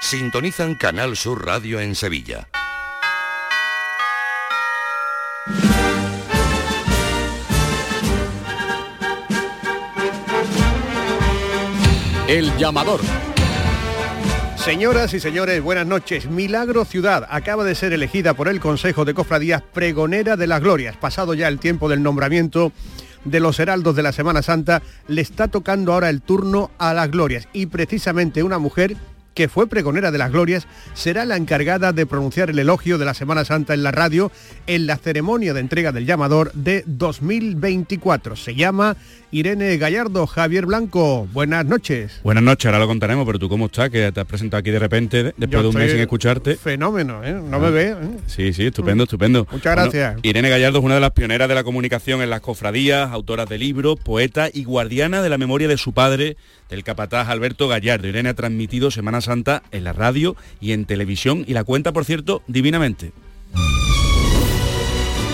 sintonizan Canal Sur Radio en Sevilla. El llamador. Señoras y señores, buenas noches. Milagro Ciudad acaba de ser elegida por el Consejo de Cofradías pregonera de las glorias. Pasado ya el tiempo del nombramiento de los heraldos de la Semana Santa, le está tocando ahora el turno a las glorias y precisamente una mujer que fue pregonera de las glorias, será la encargada de pronunciar el elogio de la Semana Santa en la radio en la ceremonia de entrega del llamador de 2024. Se llama Irene Gallardo, Javier Blanco. Buenas noches. Buenas noches, ahora lo contaremos, pero tú cómo estás, que te has presentado aquí de repente, después de un mes sin escucharte. Fenómeno, ¿eh? No me ah. ve. ¿eh? Sí, sí, estupendo, estupendo. Muchas gracias. Irene Gallardo es una de las pioneras de la comunicación en las cofradías, autora de libros, poeta y guardiana de la memoria de su padre, del capataz Alberto Gallardo. Irene ha transmitido Semana Santa en la radio y en televisión y la cuenta, por cierto, divinamente.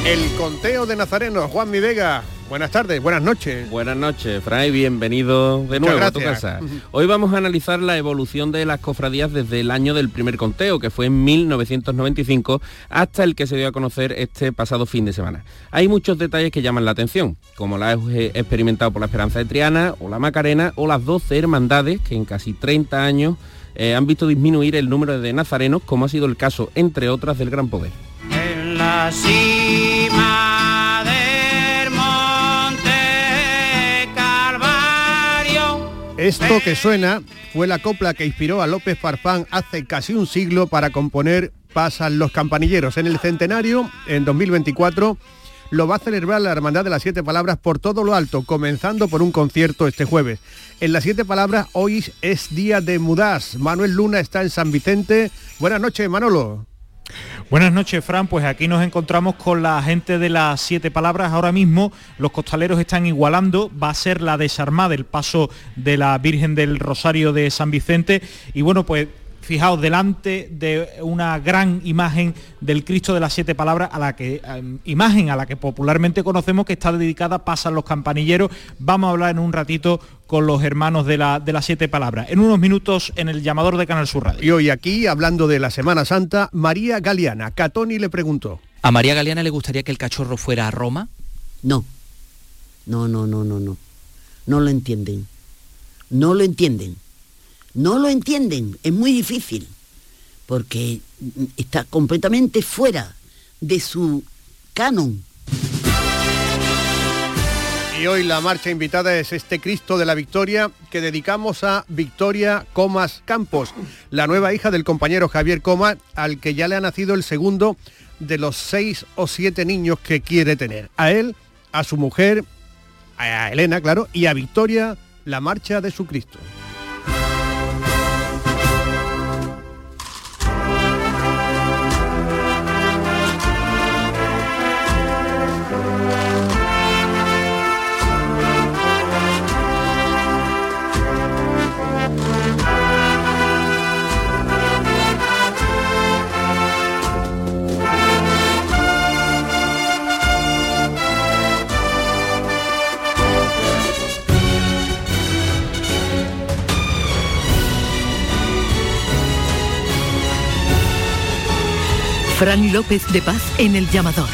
El conteo de Nazareno, Juan Mi Vega. Buenas tardes, buenas noches. Buenas noches, Fray, bienvenido de nuevo a tu casa. Hoy vamos a analizar la evolución de las cofradías desde el año del primer conteo, que fue en 1995, hasta el que se dio a conocer este pasado fin de semana. Hay muchos detalles que llaman la atención, como la experimentado por la Esperanza de Triana, o la Macarena, o las 12 hermandades, que en casi 30 años eh, han visto disminuir el número de nazarenos, como ha sido el caso, entre otras, del Gran Poder. En la cima Esto que suena fue la copla que inspiró a López Farfán hace casi un siglo para componer Pasan los campanilleros. En el centenario, en 2024, lo va a celebrar la Hermandad de las Siete Palabras por todo lo alto, comenzando por un concierto este jueves. En las Siete Palabras hoy es día de mudas. Manuel Luna está en San Vicente. Buenas noches, Manolo. Buenas noches, Fran. Pues aquí nos encontramos con la gente de las siete palabras. Ahora mismo los costaleros están igualando. Va a ser la desarmada, el paso de la Virgen del Rosario de San Vicente. Y bueno, pues fijaos, delante de una gran imagen del Cristo de las Siete Palabras, a la que, em, imagen a la que popularmente conocemos que está dedicada Pasan los Campanilleros. Vamos a hablar en un ratito con los hermanos de, la, de las Siete Palabras. En unos minutos en el llamador de Canal Sur Radio. Y hoy aquí, hablando de la Semana Santa, María Galeana. Catoni le preguntó. ¿A María Galeana le gustaría que el cachorro fuera a Roma? No. No, no, no, no, no. No lo entienden. No lo entienden no lo entienden, es muy difícil, porque está completamente fuera de su canon. Y hoy la marcha invitada es este Cristo de la Victoria que dedicamos a Victoria Comas Campos, la nueva hija del compañero Javier Comas, al que ya le ha nacido el segundo de los seis o siete niños que quiere tener. A él, a su mujer, a Elena, claro, y a Victoria, la marcha de su Cristo. Fran López de Paz en el llamador.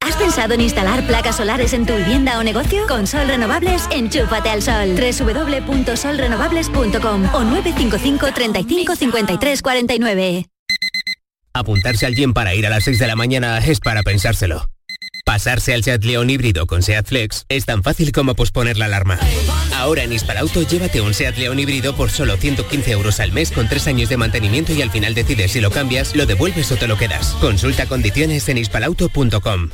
¿Has pensado en instalar placas solares en tu vivienda o negocio? Con Sol Renovables, enchúfate al sol. www.solrenovables.com o 955 35 53 49. Apuntarse al gym para ir a las 6 de la mañana es para pensárselo. Pasarse al Seat León híbrido con Seat Flex es tan fácil como posponer la alarma. Ahora en Hispalauto llévate un Seat León híbrido por solo 115 euros al mes con 3 años de mantenimiento y al final decides si lo cambias, lo devuelves o te lo quedas. Consulta condiciones en hispalauto.com.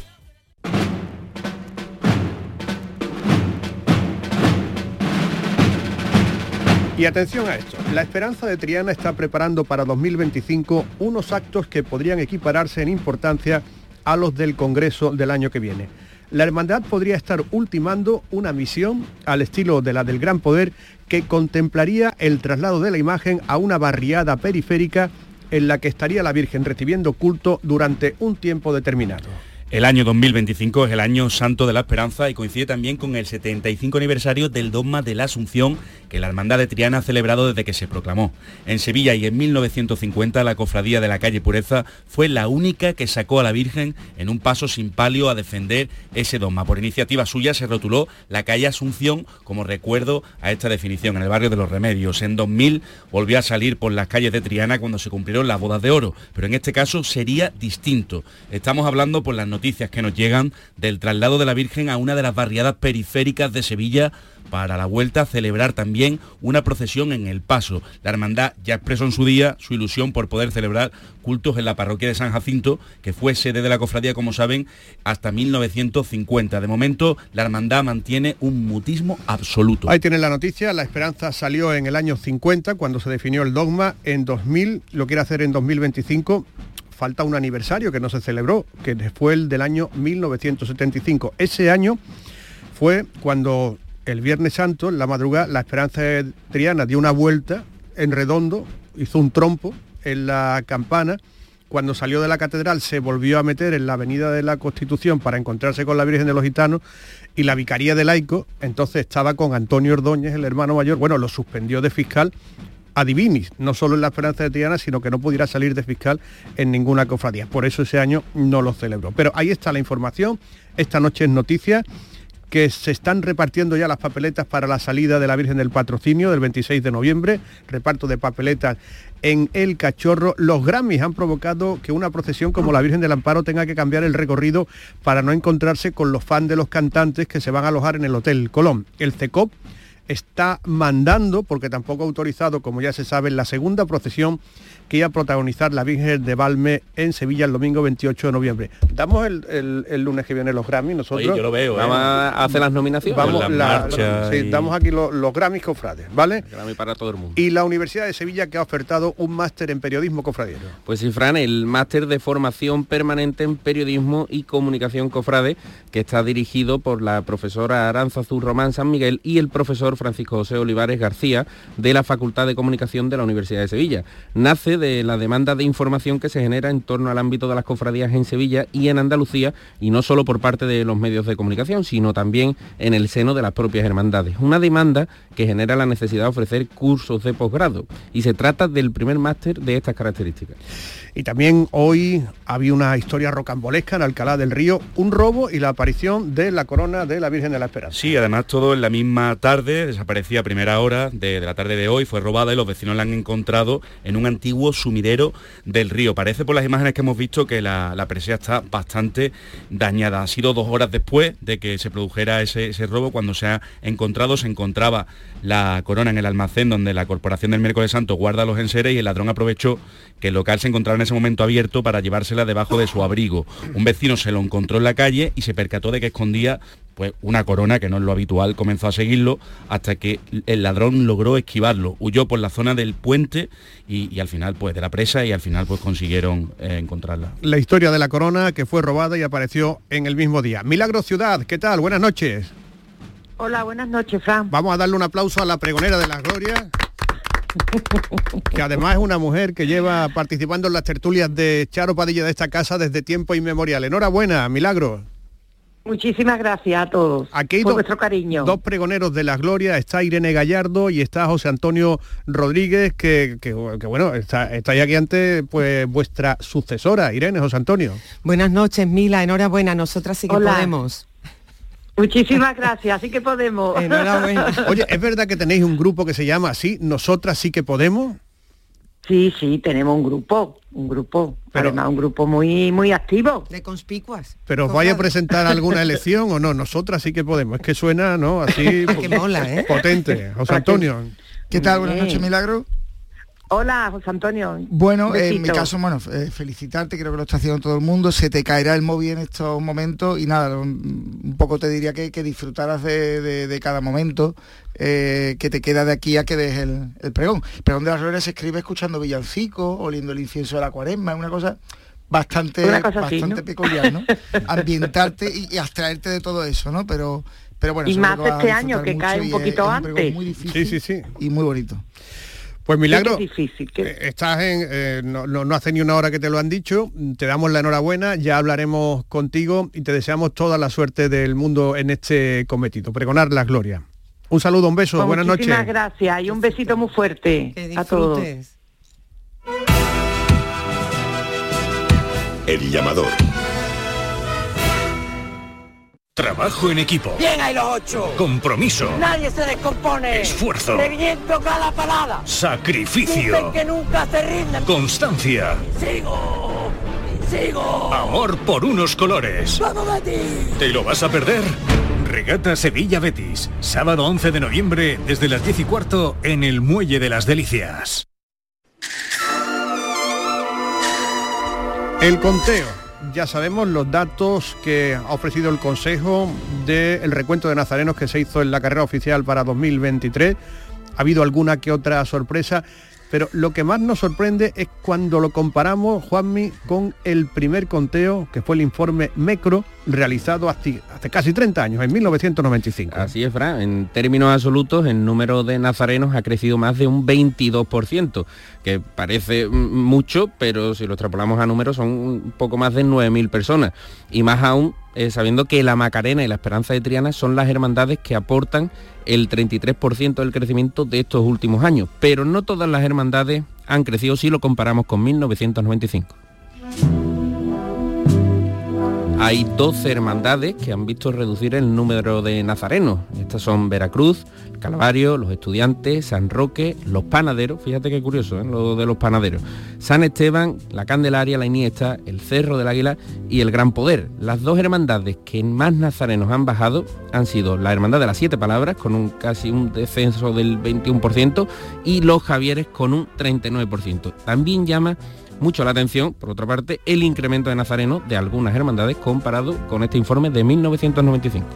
Y atención a esto, la Esperanza de Triana está preparando para 2025 unos actos que podrían equipararse en importancia a los del Congreso del año que viene. La hermandad podría estar ultimando una misión al estilo de la del Gran Poder que contemplaría el traslado de la imagen a una barriada periférica en la que estaría la Virgen recibiendo culto durante un tiempo determinado. El año 2025 es el año santo de la esperanza y coincide también con el 75 aniversario del dogma de la Asunción que la Hermandad de Triana ha celebrado desde que se proclamó. En Sevilla y en 1950 la cofradía de la calle Pureza fue la única que sacó a la Virgen en un paso sin palio a defender ese dogma. Por iniciativa suya se rotuló la calle Asunción como recuerdo a esta definición en el barrio de los Remedios. En 2000 volvió a salir por las calles de Triana cuando se cumplieron las bodas de oro, pero en este caso sería distinto. Estamos hablando por las noticias noticias que nos llegan del traslado de la Virgen a una de las barriadas periféricas de Sevilla para la vuelta a celebrar también una procesión en El Paso. La hermandad ya expresó en su día su ilusión por poder celebrar cultos en la parroquia de San Jacinto, que fue sede de la cofradía, como saben, hasta 1950. De momento, la hermandad mantiene un mutismo absoluto. Ahí tienen la noticia, la esperanza salió en el año 50, cuando se definió el dogma, en 2000, lo quiere hacer en 2025 falta un aniversario que no se celebró, que fue el del año 1975. Ese año fue cuando el Viernes Santo, en la madrugada, la Esperanza de Triana dio una vuelta en redondo, hizo un trompo en la campana. Cuando salió de la catedral se volvió a meter en la avenida de la Constitución para encontrarse con la Virgen de los Gitanos y la Vicaría de Laico, entonces estaba con Antonio Ordóñez, el hermano mayor, bueno, lo suspendió de fiscal adivinis, no solo en la Esperanza de Triana, sino que no pudiera salir de fiscal en ninguna cofradía. Por eso ese año no lo celebró. Pero ahí está la información, esta noche es noticia que se están repartiendo ya las papeletas para la salida de la Virgen del Patrocinio del 26 de noviembre, reparto de papeletas en El Cachorro. Los Grammys han provocado que una procesión como la Virgen del Amparo tenga que cambiar el recorrido para no encontrarse con los fans de los cantantes que se van a alojar en el Hotel Colón. El CECOP está mandando, porque tampoco ha autorizado, como ya se sabe, la segunda procesión que iba a protagonizar la Virgen de Valme en Sevilla el domingo 28 de noviembre. Damos el, lunes que viene los Grammys, nosotros. yo lo veo. Vamos ¿eh? a hacer las nominaciones. Vamos, la, sí, damos aquí los, los Grammys cofrades, ¿vale? Grammy para todo el mundo. Y la Universidad de Sevilla que ha ofertado un máster en periodismo cofradiero. Pues sí, Fran, el máster de formación permanente en periodismo y comunicación cofrade, que está dirigido por la profesora Aranzazú Román San Miguel y el profesor Francisco José Olivares García de la Facultad de Comunicación de la Universidad de Sevilla. Nace de la demanda de información que se genera en torno al ámbito de las cofradías en Sevilla y en Andalucía, y no solo por parte de los medios de comunicación, sino también en el seno de las propias hermandades. Una demanda que genera la necesidad de ofrecer cursos de posgrado, y se trata del primer máster de estas características. Y también hoy había una historia rocambolesca en Alcalá del Río, un robo y la aparición de la corona de la Virgen de la Esperanza. Sí, además todo en la misma tarde, desaparecía a primera hora de, la tarde de hoy, fue robada y los vecinos la han encontrado en un antiguo sumidero del río. Parece por las imágenes que hemos visto que la, la presea está bastante dañada. Ha sido dos horas después de que se produjera ese, ese robo, cuando se ha encontrado, se encontraba la corona en el almacén donde la Corporación del Miércoles Santo guarda los enseres y el ladrón aprovechó que el local se encontraba en ese momento abierto para llevársela debajo de su abrigo. Un vecino se lo encontró en la calle y se percató de que escondía pues una corona que no es lo habitual, comenzó a seguirlo hasta que el ladrón logró esquivarlo, huyó por la zona del puente y, al final pues de la presa y al final pues consiguieron eh, encontrarla. La historia de la corona que fue robada y apareció en el mismo día. Milagro Ciudad, ¿qué tal? Buenas noches. Hola, buenas noches, Fran. Vamos a darle un aplauso a la pregonera de la gloria que además es una mujer que lleva participando en las tertulias de Charo Padilla de esta casa desde tiempo inmemorial. Enhorabuena, Milagro. Muchísimas gracias a todos Aquí por vuestro cariño. Dos pregoneros de la gloria, está Irene Gallardo y está José Antonio Rodríguez, que, bueno, está, está ahí aquí antes pues vuestra sucesora, Irene, José Antonio. Buenas noches, Mila, enhorabuena, nosotras sí que podemos. Muchísimas gracias, así que podemos. Oye, ¿es verdad que tenéis un grupo que se llama así, Nosotras sí que podemos? Sí, sí, tenemos un grupo, un grupo, pero, además un grupo muy muy activo. De conspicuas. Pero os vaya a presentar alguna elección o no, nosotras sí que podemos. Es que suena, ¿no? Así que mola, ¿eh? potente. José Antonio. ¿Qué tal? Buenas noches, Milagro. Hola, José Antonio. Bueno, en mi caso, bueno, eh, felicitarte, creo que lo está haciendo todo el mundo, se te caerá el móvil en estos momentos y nada, un, poco te diría que, que disfrutaras de, cada momento eh, que te queda de aquí a que des el, pregón. Pero donde las flores se escribe escuchando villancico, oliendo el incienso de la cuaresma, es una cosa bastante, bastante peculiar, ¿no? Ambientarte y, abstraerte de todo eso, ¿no? Pero, pero bueno, y más este año que cae un poquito antes. muy difícil sí, sí, sí. y muy bonito. Pues Milagro, difícil, eh, estás en, eh, no, no, hace ni una hora que te lo han dicho, te damos la enhorabuena, ya hablaremos contigo y te deseamos toda la suerte del mundo en este cometido, pregonar la gloria. Un saludo, un beso, pues buenas noches. Muchas gracias y un besito muy fuerte a todos. El llamador. Trabajo en equipo. Bien hay los ocho. Compromiso. Nadie se descompone. Esfuerzo. Reviento cada parada. Sacrificio. que nunca se rinden. Constancia. Sigo. Sigo. Amor por unos colores. ¡Vamos, Betis! ¿Te lo vas a perder? Regata Sevilla Betis. Sábado 11 de noviembre desde las 10 y cuarto en el Muelle de las Delicias. El conteo ya sabemos los datos que ha ofrecido el Consejo del recuento de nazarenos que se hizo en la carrera oficial para 2023. Ha habido alguna que otra sorpresa pero lo que más nos sorprende es cuando lo comparamos, Juanmi, con el primer conteo, que fue el informe MECRO, realizado hace, casi 30 años, en 1995. Así es, Fran. En términos absolutos, el número de nazarenos ha crecido más de un 22%, que parece mucho, pero si lo extrapolamos a números son un poco más de 9.000 personas. Y más aún eh, sabiendo que la Macarena y la Esperanza de Triana son las hermandades que aportan el 33% del crecimiento de estos últimos años, pero no todas las hermandades han crecido si lo comparamos con 1995. Hay 12 hermandades que han visto reducir el número de nazarenos. Estas son Veracruz, Calvario, los estudiantes, San Roque, los panaderos, fíjate qué curioso, ¿eh? lo de los panaderos, San Esteban, la Candelaria, la Iniesta, el Cerro del Águila y el Gran Poder. Las dos hermandades que más nazarenos han bajado han sido la Hermandad de las Siete Palabras, con un casi un descenso del 21%, y los Javieres con un 39%. También llama mucho la atención, por otra parte, el incremento de Nazareno de algunas hermandades comparado con este informe de 1995.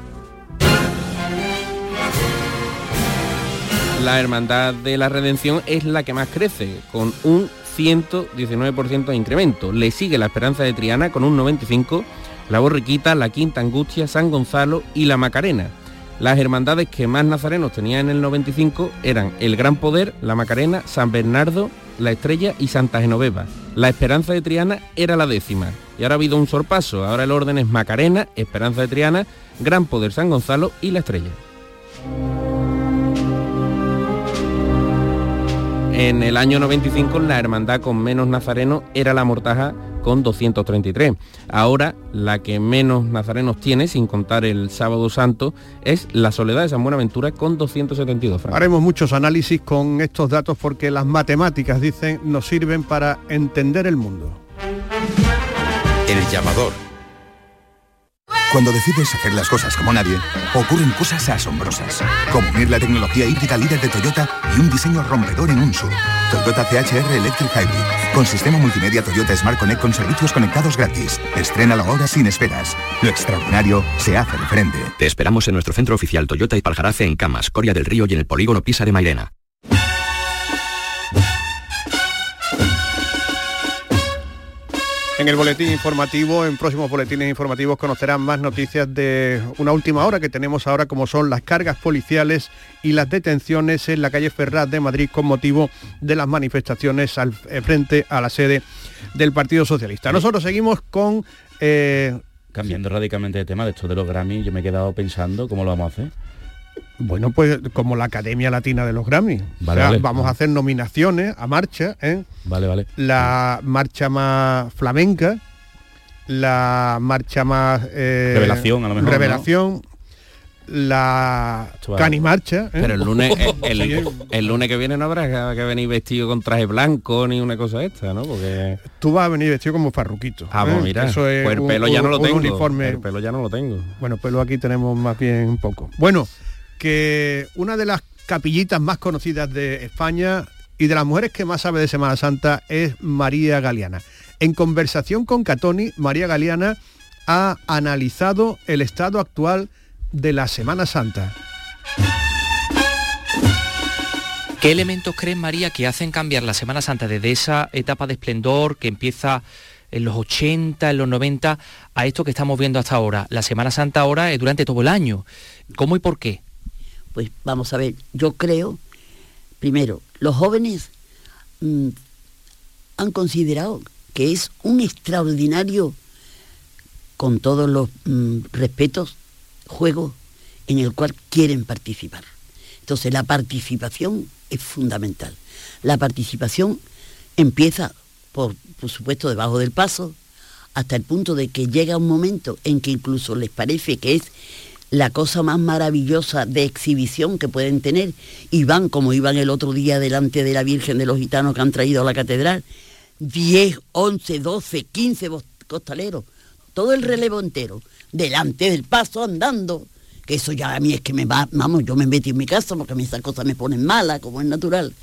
La Hermandad de la Redención es la que más crece, con un 119% de incremento. Le sigue la Esperanza de Triana con un 95%, la Borriquita, la Quinta Angustia, San Gonzalo y la Macarena. Las hermandades que más nazarenos tenían en el 95 eran el Gran Poder, la Macarena, San Bernardo, la Estrella y Santa Genoveva. La Esperanza de Triana era la décima. Y ahora ha habido un sorpaso. Ahora el orden es Macarena, Esperanza de Triana, Gran Poder San Gonzalo y la Estrella. En el año 95 la hermandad con menos nazarenos era la Mortaja con 233. Ahora la que menos nazarenos tiene, sin contar el sábado santo, es la Soledad de San Buenaventura con 272. Haremos muchos análisis con estos datos porque las matemáticas, dicen, nos sirven para entender el mundo. El llamador cuando decides hacer las cosas como nadie, ocurren cosas asombrosas, como unir la tecnología híbrida líder de Toyota y un diseño rompedor en un SUV. Toyota CHR Electric Hybrid, con sistema multimedia Toyota Smart Connect con servicios conectados gratis. Estrena ahora sin esperas. Lo extraordinario se hace de frente. Te esperamos en nuestro centro oficial Toyota y Paljarafe en Camas, Coria del Río y en el polígono Pisa de Mairena. En el boletín informativo, en próximos boletines informativos conocerán más noticias de una última hora que tenemos ahora como son las cargas policiales y las detenciones en la calle Ferraz de Madrid con motivo de las manifestaciones eh, frente a la sede del Partido Socialista. Nosotros seguimos con... Eh, Cambiando radicalmente de tema de esto de los Grammy, yo me he quedado pensando cómo lo vamos a hacer. Bueno, pues como la Academia Latina de los Grammy. Vamos a hacer nominaciones a marcha, ¿eh? Vale, vale. La marcha más flamenca, la marcha más... Eh, revelación, a lo mejor. Revelación. La cani marcha. ¿eh? Pero el lunes, el, lunes que viene no habrá que venir vestido con traje blanco ni una cosa esta, ¿no? Porque tú vas a venir vestido como farruquito. Ah, pues mira, eso es pues el pelo ya no lo tengo. Uniforme. El pelo ya no lo tengo. Bueno, pelo aquí tenemos más bien un poco. Bueno, que una de las capillitas más conocidas de España y de las mujeres que más sabe de Semana Santa es María Galeana. En conversación con Catoni, María Galeana ha analizado el estado actual de la Semana Santa. ¿Qué elementos creen, María, que hacen cambiar la Semana Santa desde esa etapa de esplendor que empieza en los 80, en los 90, a esto que estamos viendo hasta ahora? La Semana Santa ahora es durante todo el año. ¿Cómo y por qué? Pues vamos a ver, yo creo, primero, los jóvenes mm, han considerado que es un extraordinario, con todos los mm, respetos, juego en el cual quieren participar. Entonces la participación es fundamental. La participación empieza, por, por supuesto, debajo del paso, hasta el punto de que llega un momento en que incluso les parece que es la cosa más maravillosa de exhibición que pueden tener. Y van como iban el otro día delante de la Virgen de los Gitanos que han traído a la catedral, 10, 11, 12, 15 costaleros, todo el relevo entero, delante del paso andando, que eso ya a mí es que me va, vamos, yo me metí en mi casa porque a mí esas cosas me ponen mala, como es natural,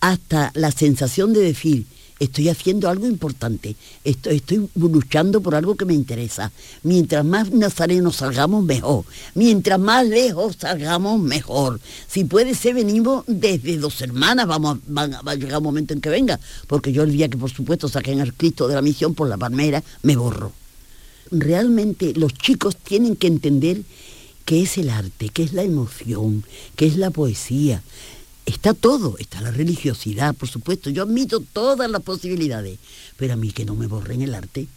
hasta la sensación de decir, estoy haciendo algo importante, estoy, luchando por algo que me interesa. Mientras más nazarenos salgamos, mejor. Mientras más lejos salgamos, mejor. Si puede ser, venimos desde dos hermanas, vamos, va a llegar un momento en que venga, porque yo el día que por supuesto saquen al Cristo de la misión por la palmera, me borro. Realmente los chicos tienen que entender qué es el arte, qué es la emoción, qué es la poesía, Está todo, está la religiosidad, por supuesto. Yo admito todas las posibilidades, pero a mí que no me borren el arte,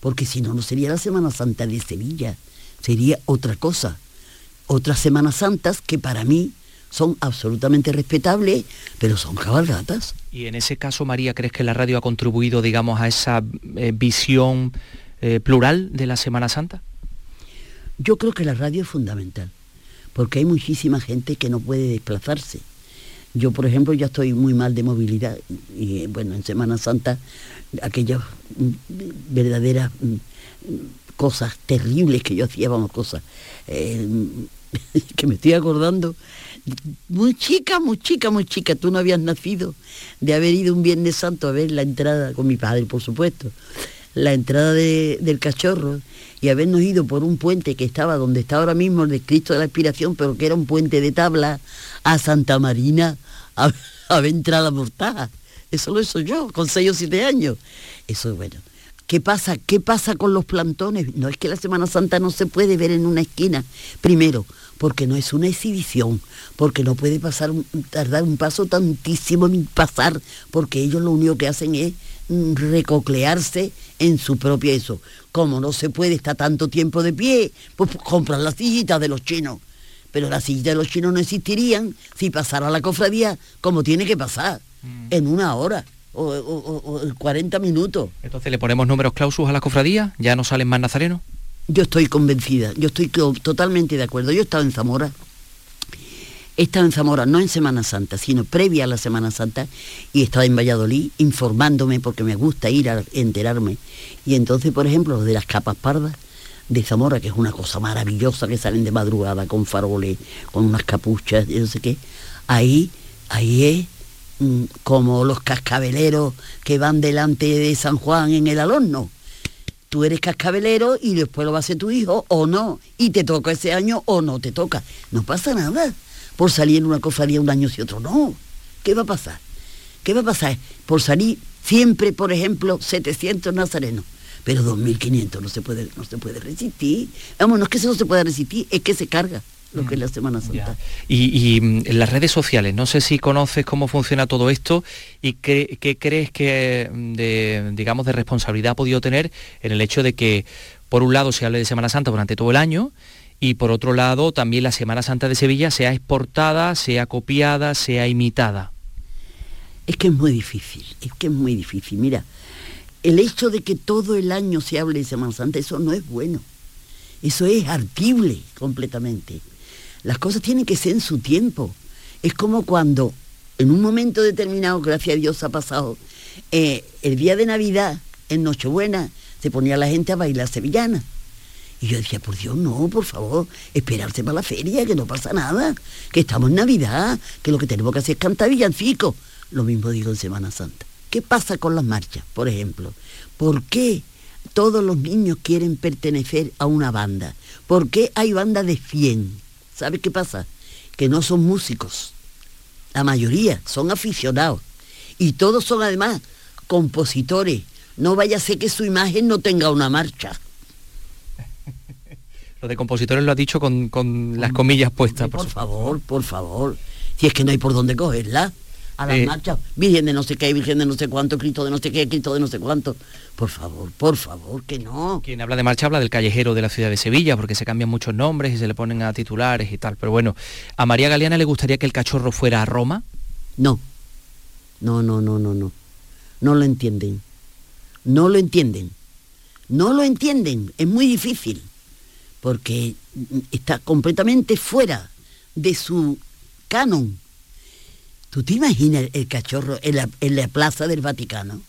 porque si no, no sería la Semana Santa de Sevilla, sería otra cosa. Otras Semanas Santas que para mí son absolutamente respetables, pero son cabalgatas. Y en ese caso, María, ¿crees que la radio ha contribuido, digamos, a esa eh, visión eh, plural de la Semana Santa? Yo creo que la radio es fundamental, porque hay muchísima gente que no puede desplazarse yo, por ejemplo, ya estoy muy mal de movilidad y bueno, en Semana Santa aquellas mm, verdaderas mm, cosas terribles que yo hacía, vamos, cosas eh, que me estoy acordando. Muy chica, muy chica, muy chica, tú no habías nacido de haber ido un Viernes Santo a ver la entrada, con mi padre, por supuesto, la entrada del cachorro y habernos ido por un puente que estaba donde está ahora mismo el de Cristo de la Inspiración, pero que era un puente de tabla, a Santa Marina a, ver entrada mortaja. Eso lo hizo yo, con seis o siete años. Eso es bueno. ¿Qué pasa? ¿Qué pasa con los plantones? No es que la Semana Santa no se puede ver en una esquina. Primero, porque no es una exhibición, porque no puede pasar, tardar un paso tantísimo en pasar, porque ellos lo único que hacen es mm, recoclearse en su propio eso. Como no se puede estar tanto tiempo de pie, pues compran las sillitas de los chinos pero las sillas de los chinos no existirían si pasara la cofradía como tiene que pasar, mm. en una hora o, 40 minutos. Entonces le ponemos números clausus a la cofradía, ya no salen más nazarenos. Yo estoy convencida, yo estoy totalmente de acuerdo. Yo he estado en Zamora, he estado en Zamora no en Semana Santa, sino previa a la Semana Santa, y he estado en Valladolid informándome porque me gusta ir a enterarme. Y entonces, por ejemplo, lo de las capas pardas, de Zamora, que es una cosa maravillosa, que salen de madrugada con faroles, con unas capuchas, y no sé qué, ahí, ahí es mm, como los cascabeleros que van delante de San Juan en el alorno. Tú eres cascabelero y después lo va a hacer tu hijo o no, y te toca ese año o no te toca. No pasa nada por salir en una cofradía un año y otro no. ¿Qué va a pasar? ¿Qué va a pasar? Por salir siempre, por ejemplo, 700 nazarenos pero 2.500 no se puede no se puede resistir. Vamos, no es que eso no se pueda resistir, es que se carga lo que es la Semana Santa. Y, mm, en las redes sociales, no sé si conoces cómo funciona todo esto y qué, crees que mm, de, digamos, de responsabilidad ha podido tener en el hecho de que, por un lado, se hable de Semana Santa durante todo el año y por otro lado, también la Semana Santa de Sevilla sea exportada, sea copiada, sea imitada. Es que es muy difícil, es que es muy difícil. Mira, el hecho de que todo el año se hable de Semana Santa, eso no es bueno. Eso es artible completamente. Las cosas tienen que ser en su tiempo. Es como cuando en un momento determinado, gracias a Dios ha pasado, eh, el día de Navidad, en Nochebuena, se ponía la gente a bailar sevillana. Y yo decía, por Dios, no, por favor, esperarse para la feria, que no pasa nada, que estamos en Navidad, que lo que tenemos que hacer es cantar villancico. Lo mismo digo en Semana Santa. ¿Qué pasa con las marchas, por ejemplo? ¿Por qué todos los niños quieren pertenecer a una banda? ¿Por qué hay bandas de 100? ¿Sabe qué pasa? Que no son músicos. La mayoría son aficionados. Y todos son además compositores. No vaya a ser que su imagen no tenga una marcha. Lo de compositores lo ha dicho con, las comillas puestas. Por, por favor, por favor. Si es que no hay por dónde cogerla. a las Eh, marchas, Virgen de no sé qué, Virgen de no sé cuánto, Cristo de no sé qué, Cristo de no sé cuánto. Por favor, por favor, que no. Quien habla de marcha habla del callejero de la ciudad de Sevilla, porque se cambian muchos nombres y se le ponen a titulares y tal. Pero bueno, ¿a María Galeana le gustaría que el cachorro fuera a Roma? No. No, no, no, no, no. No lo entienden. No lo entienden. No lo entienden. Es muy difícil. Porque está completamente fuera de su canon. ¿Tú te imaginas el cachorro en la, plaza del Vaticano?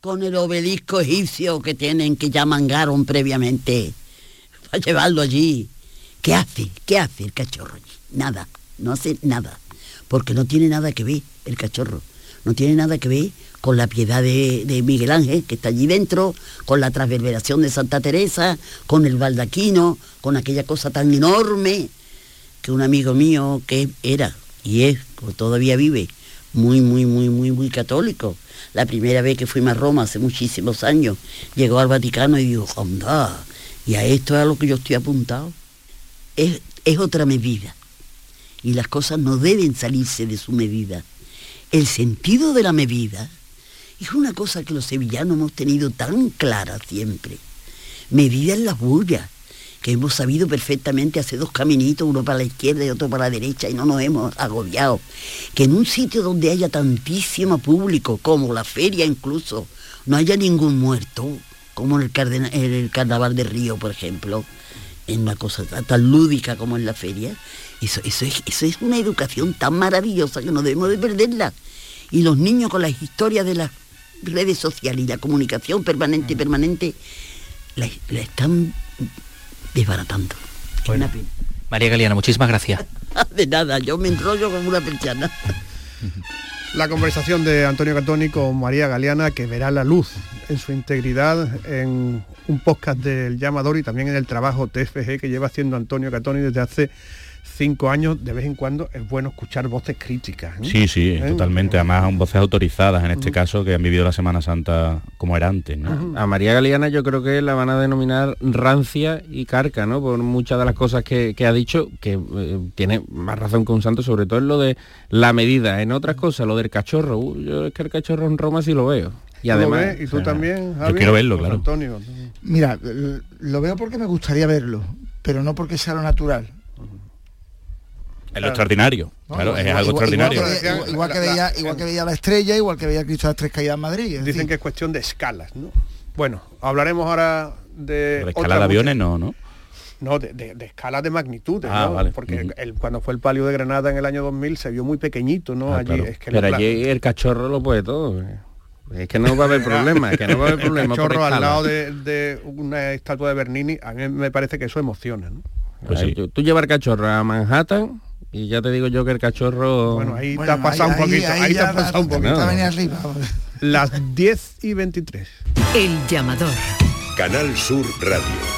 Con el obelisco egipcio que tienen, que ya mangaron previamente, para llevarlo allí. ¿Qué hace? ¿Qué hace el cachorro? Nada, no hace nada. Porque no tiene nada que ver el cachorro. No tiene nada que ver con la piedad de, Miguel Ángel, que está allí dentro, con la transverberación de Santa Teresa, con el baldaquino, con aquella cosa tan enorme que un amigo mío que era y es, pues todavía vive, muy, muy, muy, muy, muy católico. La primera vez que fuimos a Roma hace muchísimos años, llegó al Vaticano y dijo, anda, y a esto es a lo que yo estoy apuntado. Es, es otra medida. Y las cosas no deben salirse de su medida. El sentido de la medida es una cosa que los sevillanos hemos tenido tan clara siempre. Medida en las bullas, que hemos sabido perfectamente hacer dos caminitos, uno para la izquierda y otro para la derecha, y no nos hemos agobiado. Que en un sitio donde haya tantísimo público, como la feria incluso, no haya ningún muerto, como en el, en el carnaval de Río, por ejemplo, en una cosa tan- tan lúdica como en la feria, eso, eso, es, eso es una educación tan maravillosa que no debemos de perderla. Y los niños con las historias de las redes sociales y la comunicación permanente y permanente, la, la están desbaratando. Es una pena. María Galeana, muchísimas gracias. De nada, yo me enrollo como una persiana. La conversación de Antonio Catoni con María Galeana que verá la luz en su integridad en un podcast del llamador y también en el trabajo TFG que lleva haciendo Antonio Catoni desde hace cinco años. De vez en cuando es bueno escuchar voces críticas. ¿eh? Sí, sí, ¿Eh? totalmente. Además, voces autorizadas en este caso que han vivido la Semana Santa como era antes, ¿no? A María Galeana yo creo que la van a denominar rancia y carca, ¿no? Por muchas de las cosas que, que ha dicho, que eh, tiene más razón que un santo, sobre todo en lo de la medida. En otras cosas, lo del cachorro, uh, yo es que el cachorro en Roma sí lo veo. Y ¿Tú lo además... ves? ¿Y tú o sea, también, Javi? quiero verlo, claro. Antonio. Mira, lo veo porque me gustaría verlo, pero no porque sea lo natural. Es lo extraordinario. ¿no? Claro, es algo igual- extraordinario. Igual, que, igual- igual que veía, igual que veía la estrella, igual que veía Cristo a las tres caídas en Madrid. es Dicen decir, que es cuestión de escalas, ¿no? Bueno, hablaremos ahora de... Pero otra escala de aviones no, ¿no? No, de, de, de escala de magnitudes, Ah, ¿no? vale. Porque el- cuando fue el palio de Granada en el año 2000 se vio muy pequeñito, ¿no? Ah, allí claro. es que Pero allí el cachorro lo puede todo. Es que no va a haber problema, es que no va a haber problema. cachorro al lado de, de una estatua de Bernini, a mí me parece que eso emociona, ¿no? Pues Ay, sí. tú, tú llevar cachorro a Manhattan y ya te digo yo que el cachorro... Bueno, ahí bueno, te ha pasado ahí- un poquito, ahí- ahí, ahí te ha ya pasado un poquito. arriba. Las 10 y 23. El llamador. Canal Sur Radio.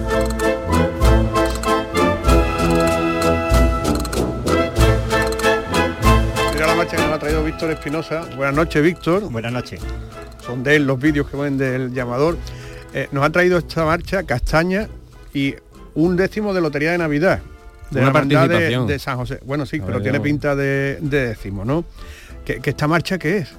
Marcha que nos ha traído Víctor Espinosa. Buenas noches, Víctor. Buenas noches. Son de él los vídeos que ven del llamador. Eh, nos ha traído esta marcha castaña y un décimo de lotería de Navidad. De Una la de, participación. de San José. Bueno, sí, pero tiene pinta de, de décimo, ¿no? ¿Que, que esta marcha qué es?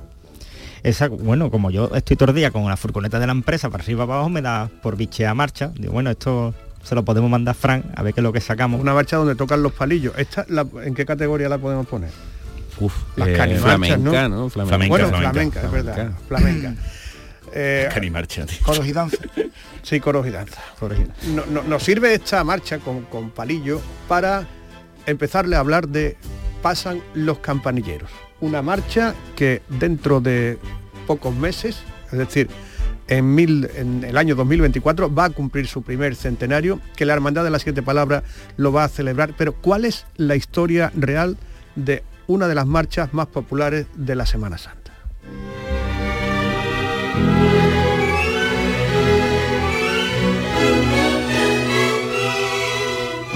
Esa, bueno, como yo estoy todo el día con la furgoneta de la empresa para arriba para abajo, me da por bichea marcha. Digo, bueno, esto se lo podemos mandar a Fran a ver qué es lo que sacamos. Una marcha donde tocan los palillos. ¿Esta la- en qué categoría la podemos poner? Uf, Las eh, flamenca, ¿no? ¿no? Flamenca. Flamenca, bueno, flamenca, flamenca, es verdad. flamenca. Eh, Canimarcha. Coros y danza. Sí, coros y danza. No- no- nos sirve esta marcha con, con palillo para empezarle a hablar de Pasan los campanilleros. Una marcha que dentro de pocos meses, es decir, en, mil, en el año 2024 va a cumplir su primer centenario, que la Hermandad de las Siete Palabras lo va a celebrar. Pero ¿cuál es la historia real de una de las marchas más populares de la Semana Santa?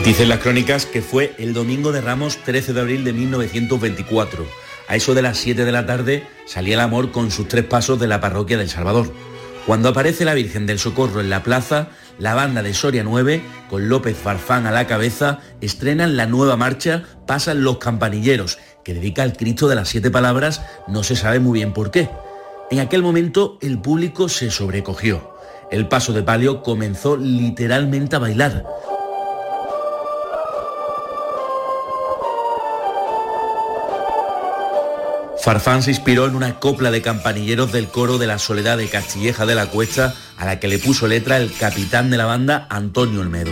Dicen las crónicas que fue el domingo de Ramos 13 de abril de 1924. A eso de las 7 de la tarde salía el amor con sus tres pasos de la parroquia del Salvador. Cuando aparece la Virgen del Socorro en la plaza, la banda de Soria 9, con López Farfán a la cabeza, estrenan la nueva marcha Pasan los campanilleros, que dedica al Cristo de las siete palabras, no se sabe muy bien por qué. En aquel momento el público se sobrecogió. El paso de palio comenzó literalmente a bailar. Farfán se inspiró en una copla de campanilleros del coro de la Soledad de Castilleja de la Cuesta, a la que le puso letra el capitán de la banda Antonio Olmedo.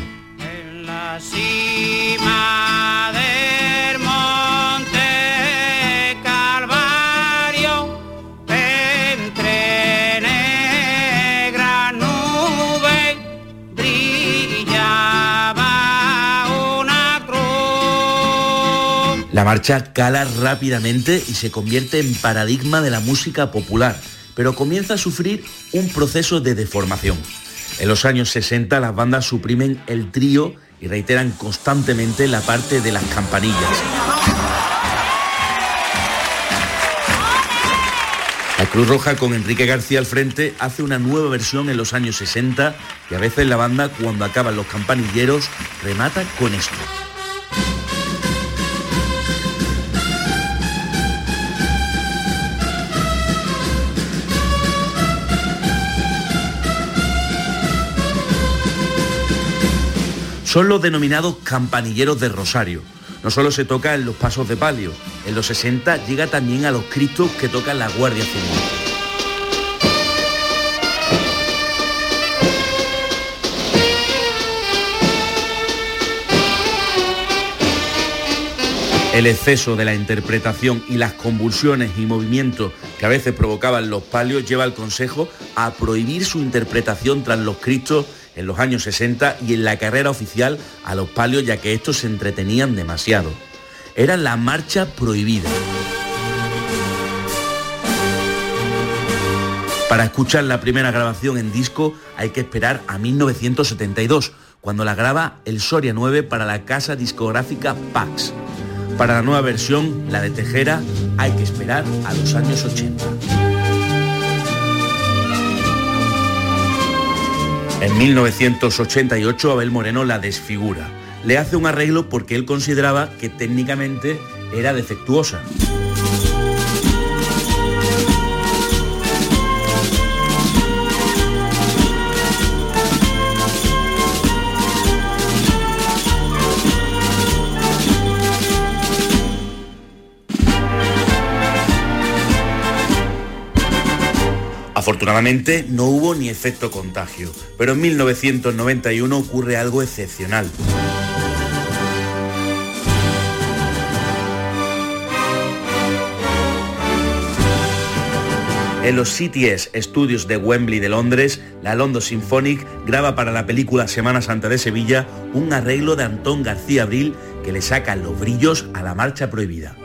Marcha cala rápidamente y se convierte en paradigma de la música popular, pero comienza a sufrir un proceso de deformación. En los años 60 las bandas suprimen el trío y reiteran constantemente la parte de las campanillas. La Cruz Roja con Enrique García al frente hace una nueva versión en los años 60 y a veces la banda cuando acaban los campanilleros remata con esto. Son los denominados campanilleros de Rosario. No solo se toca en los pasos de palio, en los 60 llega también a los cristos que tocan la Guardia Civil. El exceso de la interpretación y las convulsiones y movimientos que a veces provocaban los palios lleva al Consejo a prohibir su interpretación tras los cristos en los años 60 y en la carrera oficial a los palios ya que estos se entretenían demasiado. Era la marcha prohibida. Para escuchar la primera grabación en disco hay que esperar a 1972, cuando la graba el Soria 9 para la casa discográfica Pax. Para la nueva versión, la de Tejera, hay que esperar a los años 80. En 1988 Abel Moreno la desfigura. Le hace un arreglo porque él consideraba que técnicamente era defectuosa. Afortunadamente no hubo ni efecto contagio, pero en 1991 ocurre algo excepcional. En los CTS Studios de Wembley de Londres, la London Symphonic graba para la película Semana Santa de Sevilla un arreglo de Antón García Abril que le saca los brillos a la marcha prohibida.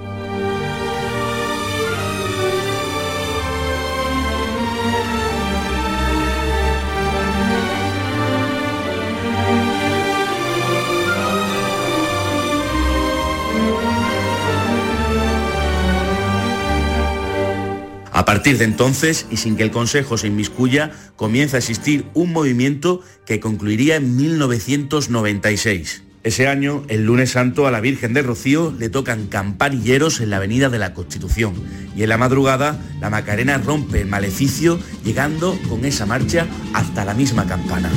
A partir de entonces, y sin que el Consejo se inmiscuya, comienza a existir un movimiento que concluiría en 1996. Ese año, el lunes santo, a la Virgen de Rocío le tocan campanilleros en la Avenida de la Constitución y en la madrugada la Macarena rompe el maleficio llegando con esa marcha hasta la misma campana.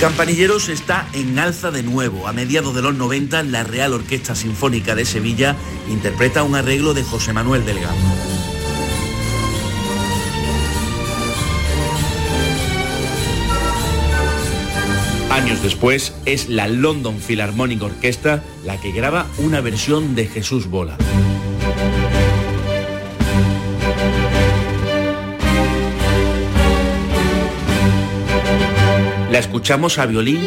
Campanilleros está en alza de nuevo. A mediados de los 90, la Real Orquesta Sinfónica de Sevilla interpreta un arreglo de José Manuel Delgado. Años después, es la London Philharmonic Orchestra la que graba una versión de Jesús Bola. la escuchamos a violín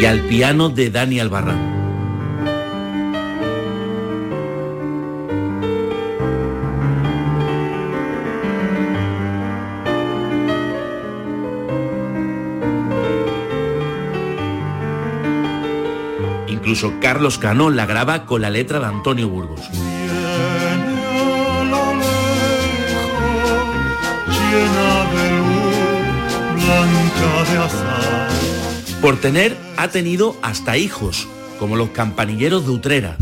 y al piano de Dani Albarrán. Incluso Carlos Canón la graba con la letra de Antonio Burgos. Por tener, ha tenido hasta hijos, como los campanilleros de Utrera.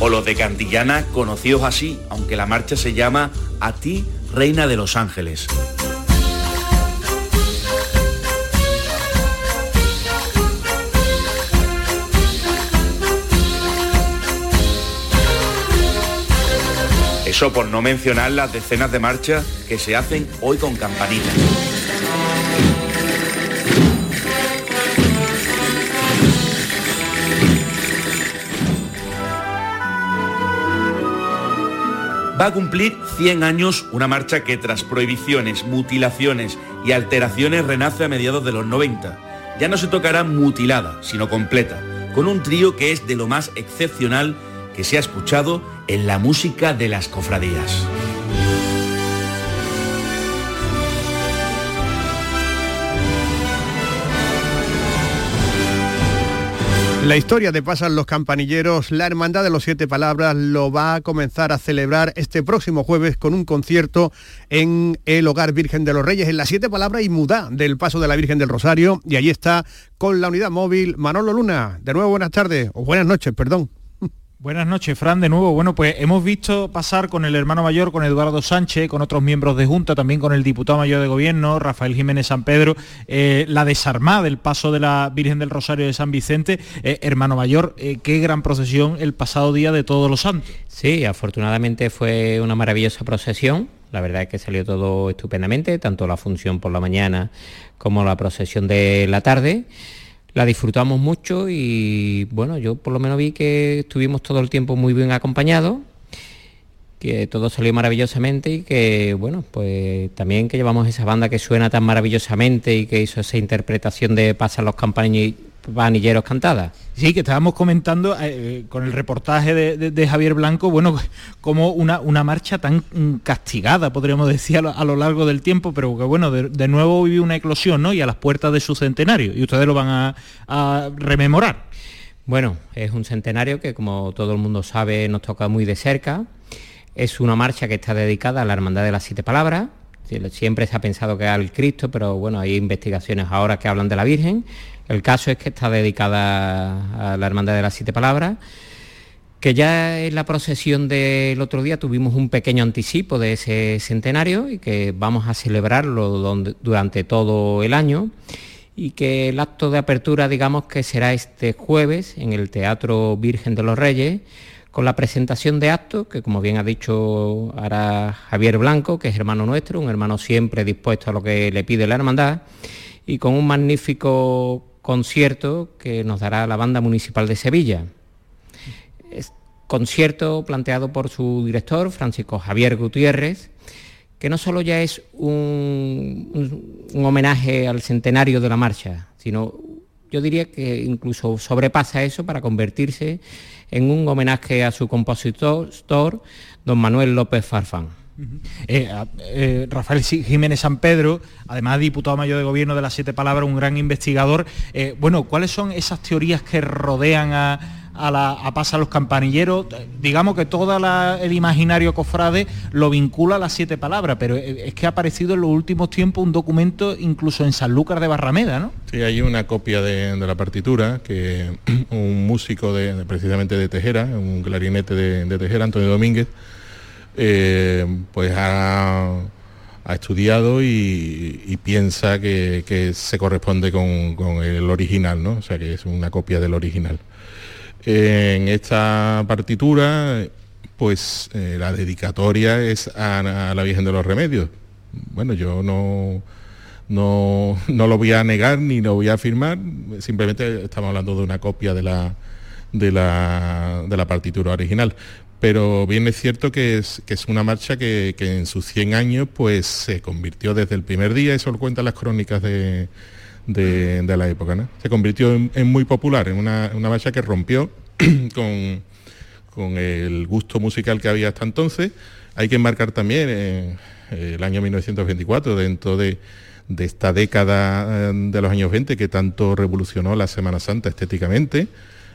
O los de Cantillana, conocidos así, aunque la marcha se llama A ti, Reina de los Ángeles. Eso por no mencionar las decenas de marchas que se hacen hoy con campanitas. Va a cumplir 100 años una marcha que tras prohibiciones, mutilaciones y alteraciones renace a mediados de los 90. Ya no se tocará mutilada, sino completa, con un trío que es de lo más excepcional que se ha escuchado en la música de las cofradías. La historia de Pasan los Campanilleros, la Hermandad de los Siete Palabras lo va a comenzar a celebrar este próximo jueves con un concierto en el Hogar Virgen de los Reyes, en las Siete Palabras y Mudá del Paso de la Virgen del Rosario. Y allí está con la unidad móvil Manolo Luna. De nuevo, buenas tardes, o buenas noches, perdón. Buenas noches, Fran, de nuevo. Bueno, pues hemos visto pasar con el hermano mayor, con Eduardo Sánchez, con otros miembros de Junta, también con el diputado mayor de Gobierno, Rafael Jiménez San Pedro, eh, la desarmada del paso de la Virgen del Rosario de San Vicente. Eh, hermano mayor, eh, qué gran procesión el pasado día de Todos los Santos. Sí, afortunadamente fue una maravillosa procesión. La verdad es que salió todo estupendamente, tanto la función por la mañana como la procesión de la tarde la disfrutamos mucho y bueno, yo por lo menos vi que estuvimos todo el tiempo muy bien acompañados, que todo salió maravillosamente y que bueno, pues también que llevamos esa banda que suena tan maravillosamente y que hizo esa interpretación de Pasan los campañas vanilleros cantadas. Sí, que estábamos comentando eh, con el reportaje de, Javier Blanco, bueno, como una, una marcha tan castigada, podríamos decir, a lo, largo del tiempo, pero que bueno, de, nuevo vivió una eclosión, ¿no? Y a las puertas de su centenario, y ustedes lo van a, a rememorar. Bueno, es un centenario que como todo el mundo sabe nos toca muy de cerca. Es una marcha que está dedicada a la Hermandad de las Siete Palabras. Siempre se ha pensado que al Cristo, pero bueno, hay investigaciones ahora que hablan de la Virgen. El caso es que está dedicada a la Hermandad de las Siete Palabras, que ya en la procesión del otro día tuvimos un pequeño anticipo de ese centenario y que vamos a celebrarlo durante todo el año y que el acto de apertura, digamos que será este jueves en el Teatro Virgen de los Reyes, con la presentación de actos, que como bien ha dicho hará Javier Blanco, que es hermano nuestro, un hermano siempre dispuesto a lo que le pide la hermandad, y con un magnífico concierto que nos dará la Banda Municipal de Sevilla. Es concierto planteado por su director, Francisco Javier Gutiérrez, que no solo ya es un, homenaje al centenario de la marcha, sino yo diría que incluso sobrepasa eso para convertirse en un homenaje a su compositor, don Manuel López Farfán. Eh, eh, Rafael Jiménez San Pedro, además diputado mayor de gobierno de las siete palabras, un gran investigador. Eh, bueno, ¿cuáles son esas teorías que rodean a, a, la, Pasa los Campanilleros? Digamos que todo el imaginario cofrade lo vincula a las siete palabras, pero es que ha aparecido en los últimos tiempos un documento incluso en Sanlúcar de Barrameda, ¿no? Sí, hay una copia de, la partitura que un músico de, precisamente de Tejera, un clarinete de Tejera, Antonio Domínguez, eh, pues ha, estudiado y, piensa que, se corresponde con, el original, ¿no? O sea que es una copia del original. En esta partitura, pues eh, la dedicatoria es a, la Virgen de los Remedios. Bueno, yo no, no, no lo voy a negar ni lo voy a afirmar, simplemente estamos hablando de una copia de la, de la, de la partitura original pero bien es cierto que es, que es una marcha que, en sus 100 años pues se convirtió desde el primer día, eso lo cuentan las crónicas de, la época, ¿no? Se convirtió en, muy popular, en una, marcha que rompió con, con, el gusto musical que había hasta entonces. Hay que enmarcar también eh, el año 1924 dentro de, de esta década eh, de los años 20 que tanto revolucionó la Semana Santa estéticamente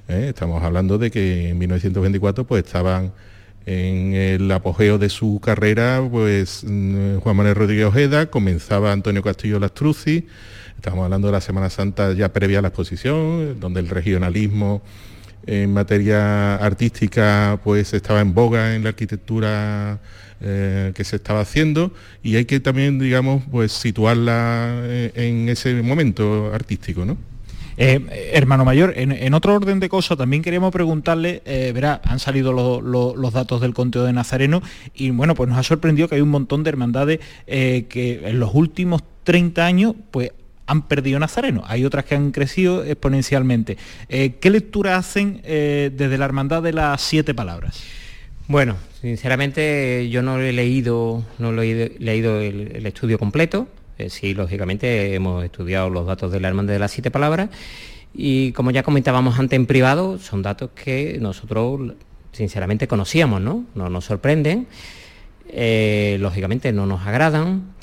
¿eh? Estamos hablando de que en 1924 pues estaban en el apogeo de su carrera pues mm, Juan Manuel Rodríguez Ojeda, comenzaba Antonio Castillo Lastruzzi, estamos hablando de la Semana Santa ya previa a la exposición, donde el regionalismo en materia artística pues estaba en boga en la arquitectura eh, que se estaba haciendo y hay que también digamos pues situarla eh, en ese momento artístico ¿no? Eh, hermano mayor, en, otro orden de cosas también queríamos preguntarle, eh, verá, han salido los datos del conteo de Nazareno y bueno, pues nos ha sorprendido que hay un montón de hermandades eh, que en los últimos 30 años, pues han perdido Nazareno, hay otras que han crecido exponencialmente. ¿Qué lectura hacen desde la hermandad de las siete palabras? Bueno, sinceramente yo no he leído, no lo he leído el estudio completo, eh, sí, lógicamente hemos estudiado los datos de la Hermandad de las Siete Palabras y como ya comentábamos antes en privado, son datos que nosotros sinceramente conocíamos, ¿no? No nos sorprenden, eh, lógicamente no nos agradan,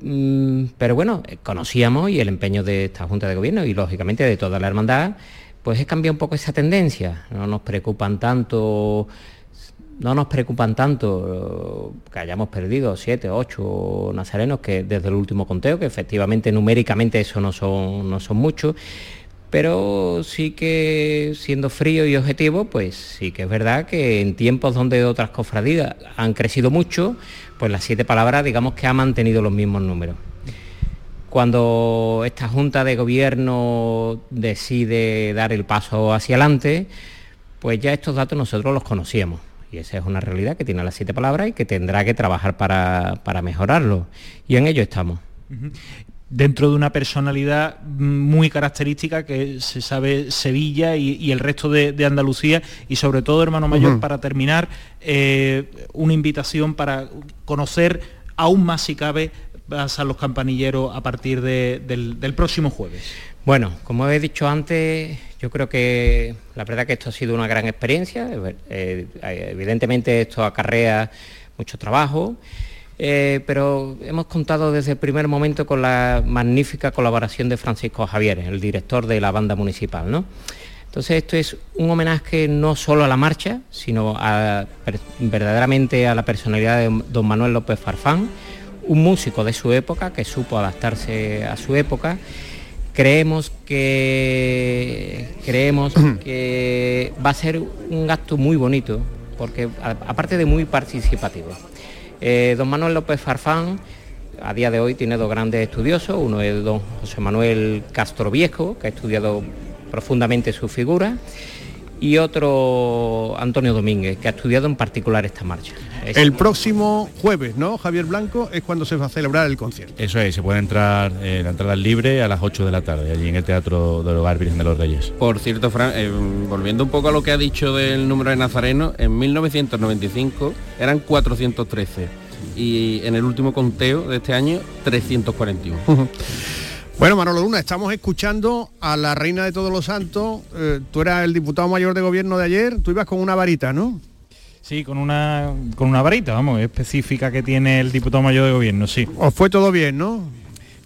mm, pero bueno, conocíamos y el empeño de esta Junta de Gobierno y lógicamente de toda la hermandad, pues es cambiado un poco esa tendencia, no nos preocupan tanto no nos preocupan tanto eh, que hayamos perdido siete, ocho nazarenos que desde el último conteo, que efectivamente numéricamente eso no son, no son muchos, pero sí que siendo frío y objetivo, pues sí que es verdad que en tiempos donde otras cofradías han crecido mucho, pues las siete palabras digamos que ha mantenido los mismos números. Cuando esta Junta de Gobierno decide dar el paso hacia adelante, pues ya estos datos nosotros los conocíamos y esa es una realidad que tiene las siete palabras y que tendrá que trabajar para, mejorarlo. Y en ello estamos. dentro de una personalidad muy característica que se sabe Sevilla y, el resto de, Andalucía y sobre todo, hermano mayor, para terminar, eh, una invitación para conocer aún más si cabe a los campanilleros a partir del, del próximo jueves. Bueno, como he dicho antes, yo creo que la verdad que esto ha sido una gran experiencia. Eh, evidentemente esto acarrea mucho trabajo, eh, pero hemos contado desde el primer momento con la magnífica colaboración de Francisco Javier, el director de la banda municipal. ¿no? Entonces esto es un homenaje no solo a la marcha, sino verdaderamente a la personalidad de don Manuel López Farfán, un músico de su época que supo adaptarse a su época. Creemos que creemos que va a ser un acto muy bonito porque aparte de muy participativo. Eh, don Manuel López Farfán a día de hoy tiene dos grandes estudiosos. Uno es don José Manuel Castro Viejo que ha estudiado profundamente su figura y otro Antonio Domínguez, que ha estudiado en particular esta marcha. El próximo jueves, ¿no? Javier Blanco, es cuando se va a celebrar el concierto. Eso es, se puede entrar, eh, la entrada libre a las 8 de la tarde, allí en el Teatro del Hogar Virgen de los Reyes. Por cierto, Fran, eh, volviendo un poco a lo que ha dicho del número de Nazareno, en 1995 eran 413 y en el último conteo de este año 341. Bueno, Manolo Luna, estamos escuchando a la reina de todos los santos. Eh, tú eras el diputado mayor de gobierno de ayer, tú ibas con una varita, ¿no? Sí, con una, con una varita, vamos, específica que tiene el diputado mayor de gobierno, sí. Os fue todo bien, ¿no?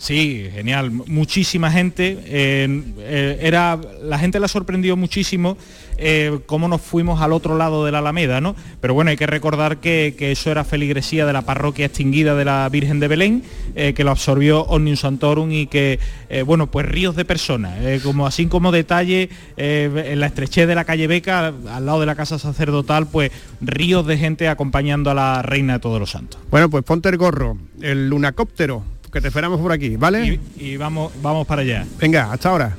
Sí, genial. Muchísima gente. Eh, era, la gente la sorprendió muchísimo eh, cómo nos fuimos al otro lado de la Alameda, ¿no? Pero bueno, hay que recordar que, eso era feligresía de la parroquia extinguida de la Virgen de Belén, eh, que lo absorbió Omnium Santorum y que, bueno, pues ríos de personas, como así como detalle, en la estrechez de la calle Beca, al lado de la casa sacerdotal, pues ríos de gente acompañando a la Reina de Todos los Santos. Bueno, pues ponte el gorro, el lunacóptero que te esperamos por aquí, ¿vale? Y, vamos, vamos para allá. Venga, hasta ahora.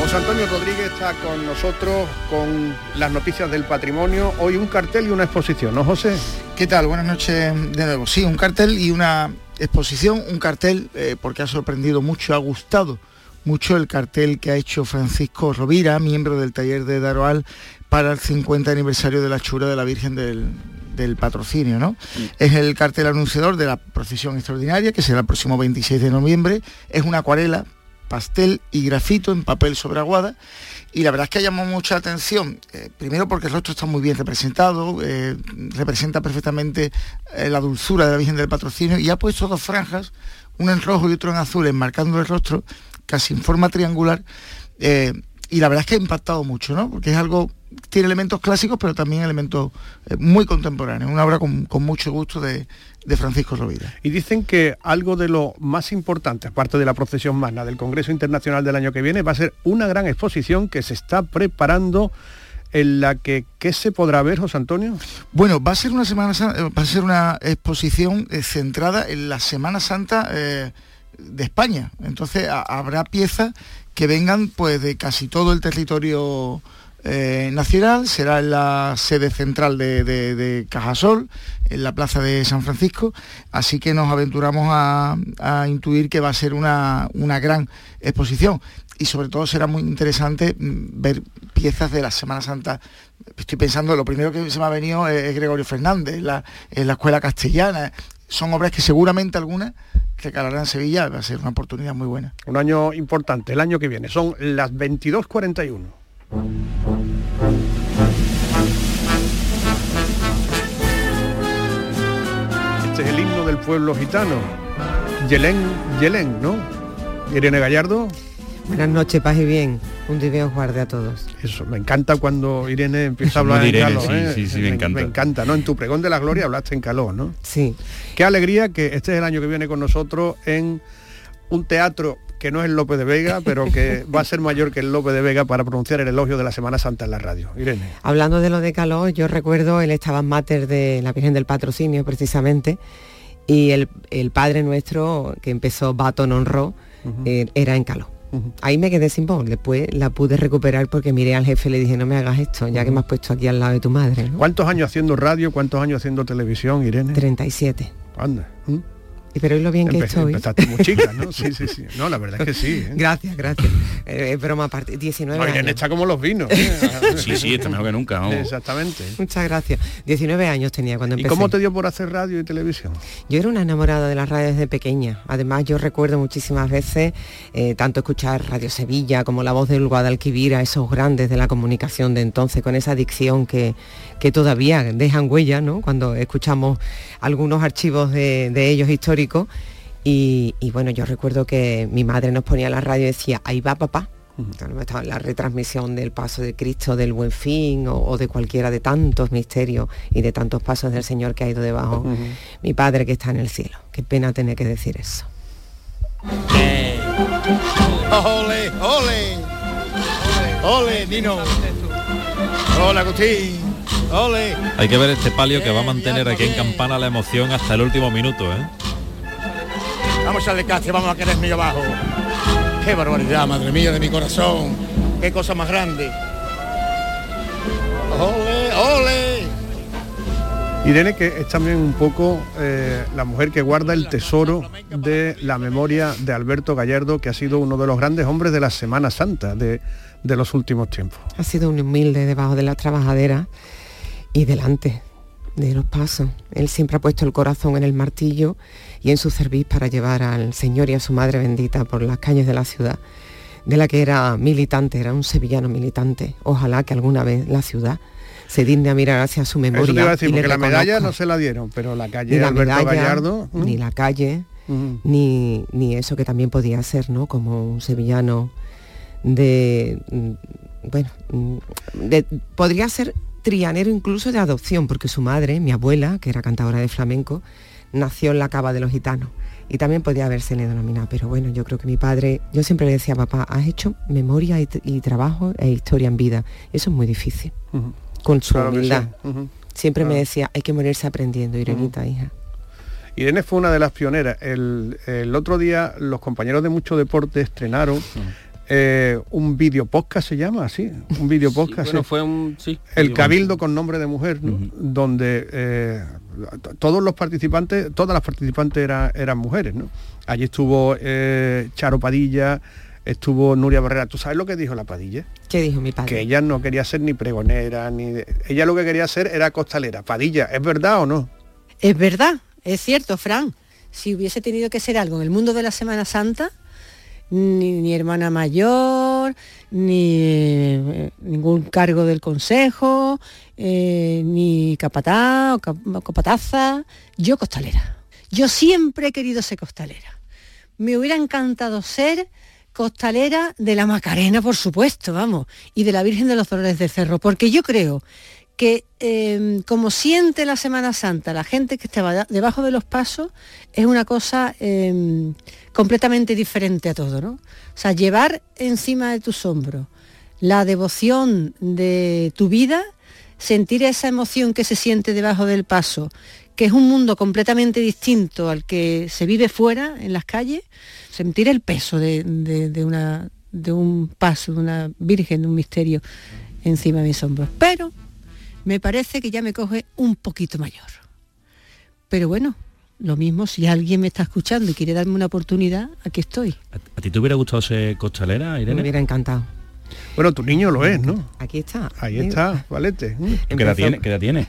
José Antonio Rodríguez está con nosotros con las noticias del patrimonio. Hoy un cartel y una exposición, ¿no, José? ¿Qué tal? Buenas noches de nuevo. Sí, un cartel y una exposición, un cartel eh, porque ha sorprendido mucho, ha gustado mucho el cartel que ha hecho Francisco Rovira, miembro del taller de Daroal, para el 50 aniversario de la chura de la Virgen del, patrocinio, ¿no? Es el cartel anunciador de la procesión extraordinaria, que será el próximo 26 de noviembre. Es una acuarela, pastel y grafito en papel sobre aguada y la verdad es que llamó mucha atención, eh, primero porque el rostro está muy bien representado, eh, representa perfectamente eh, la dulzura de la Virgen del Patrocinio y ha puesto dos franjas, una en rojo y otra en azul, enmarcando el rostro casi en forma triangular. Y la verdad es que ha impactado mucho, ¿no? Porque es algo, tiene elementos clásicos, pero también elementos muy contemporáneos, una obra con mucho gusto de, de Francisco Rovira. Y dicen que algo de lo más importante, aparte de la procesión magna del Congreso Internacional del año que viene, va a ser una gran exposición que se está preparando en la que ¿qué se podrá ver, José Antonio? Bueno, va a ser una semana eh, va a ser una exposición eh, centrada en la Semana Santa eh, de España. Entonces habrá piezas que vengan pues de casi todo el territorio eh, nacional, será en la sede central de, Cajasol, en la plaza de San Francisco, así que nos aventuramos a, intuir que va a ser una, gran exposición y sobre todo será muy interesante mm, ver piezas de la Semana Santa. Estoy pensando, lo primero que se me ha venido es Gregorio Fernández, la, en la escuela castellana. Son obras que seguramente algunas recalarán Sevilla, va a ser una oportunidad muy buena. Un año importante, el año que viene. Son las 22.41. Este es el himno del pueblo gitano. Yelén, Yelén, ¿no? Irene Gallardo. Buenas noches, paz y bien. Un día os guarde a todos. Eso, me encanta cuando Irene empieza a hablar en caló. Sí, ¿eh? sí, sí, me, encanta. Me encanta, ¿no? En tu pregón de la gloria hablaste en caló, ¿no? Sí. Qué alegría que este es el año que viene con nosotros en un teatro que no es el López de Vega, pero que va a ser mayor que el López de Vega para pronunciar el elogio de la Semana Santa en la radio. Irene. Hablando de lo de calor, yo recuerdo el estaba mater de la Virgen del Patrocinio, precisamente, y el, padre nuestro, que empezó Bato Honró, eh, era en calor. Ahí me quedé sin voz, después la pude recuperar porque miré al jefe y le dije, no me hagas esto, ya que me has puesto aquí al lado de tu madre. ¿Cuántos años haciendo radio, cuántos años haciendo televisión, Irene? 37. Anda. Pero es lo bien que estoy. Empezaste muy chica, ¿no? Sí, sí, sí. No, la verdad es que sí. ¿eh? Gracias, gracias. Eh, broma aparte, 19 no, años. está como los vinos. ¿eh? sí, sí, está mejor que nunca. Exactamente. Muchas gracias. 19 años tenía cuando empecé. ¿Y cómo te dio por hacer radio y televisión? Yo era una enamorada de las radios desde pequeña. Además, yo recuerdo muchísimas veces eh, tanto escuchar Radio Sevilla como la voz del Guadalquivir a esos grandes de la comunicación de entonces, con esa adicción que, que todavía dejan huella, ¿no? Cuando escuchamos algunos archivos de, de ellos históricos y, bueno, yo recuerdo que mi madre nos ponía la radio y decía, ahí va papá. Estaba la retransmisión del paso de Cristo del Buen Fin o, de cualquiera de tantos misterios y de tantos pasos del Señor que ha ido debajo. Mi padre que está en el cielo. Qué pena tener que decir eso. ¡Ole, ole! ¡Ole, Nino! ¡Hola, Agustín! ¡Ole! Hay que ver este palio que va a mantener aquí en Campana la emoción hasta el último minuto, ¿eh? Vamos a echarle vamos a querer mío abajo. Qué barbaridad, madre mía de mi corazón. Qué cosa más grande. ¡Ole, ole! Irene, que es también un poco eh, la mujer que guarda el tesoro de la memoria de Alberto Gallardo, que ha sido uno de los grandes hombres de la Semana Santa de, de los últimos tiempos. Ha sido un humilde debajo de la trabajadera y delante de los pasos. Él siempre ha puesto el corazón en el martillo y en su cerviz para llevar al Señor y a su Madre bendita por las calles de la ciudad, de la que era militante, era un sevillano militante. Ojalá que alguna vez la ciudad se digne a mirar hacia su memoria. Eso porque la medalla no se la dieron, pero la calle ni Alberto Gallardo... Ni la calle, ni, ni eso que también podía ser, ¿no? Como un sevillano de... Bueno, de, podría ser trianero incluso de adopción, porque su madre, mi abuela, que era cantadora de flamenco, nació en la cava de los gitanos y también podía haberse denominado, pero bueno, yo creo que mi padre, yo siempre le decía, papá, has hecho memoria y, trabajo e historia en vida. Eso es muy difícil, con su humildad. Siempre me decía, hay que morirse aprendiendo, Irenita, hija. Irene fue una de las pioneras. El, otro día los compañeros de Mucho Deporte estrenaron eh, un video podcast se llama así, un video podcast. fue un sí, El Cabildo con nombre de mujer, donde eh, todos los participantes, todas las participantes eran mujeres, ¿no? Allí estuvo eh, Charo Padilla, estuvo Nuria Barrera. ¿Tú sabes lo que dijo la Padilla? ¿Qué dijo mi padre? Que ella no quería ser ni pregonera, ni... Ella lo que quería ser era costalera. Padilla, ¿es verdad o no? Es verdad, es cierto, Fran. Si hubiese tenido que ser algo en el mundo de la Semana Santa, ni, hermana mayor, ni eh, ningún cargo del consejo, eh, ni capataz o capataza, yo costalera. Yo siempre he querido ser costalera. Me hubiera encantado ser costalera de la Macarena, por supuesto, vamos, y de la Virgen de los Dolores del Cerro, porque yo creo que em, como siente la Semana Santa la gente que estaba debajo de los pasos, es una cosa em, completamente diferente a todo, ¿no? O sea, llevar encima de tus hombros la devoción de tu vida, sentir esa emoción que se siente debajo del paso, que es un mundo completamente distinto al que se vive fuera, en las calles, sentir el peso de, de un paso, de una virgen, de un misterio encima de mis hombros. Pero me parece que ya me coge un poquito mayor. Pero bueno, lo mismo, si alguien me está escuchando y quiere darme una oportunidad, aquí estoy. ¿A, ti te hubiera gustado ser costalera, Irene? Me hubiera encantado. Bueno, tu niño lo es, ¿no? Aquí está. Ahí está, Valete. ¿Qué edad tiene? ¿Qué edad tiene?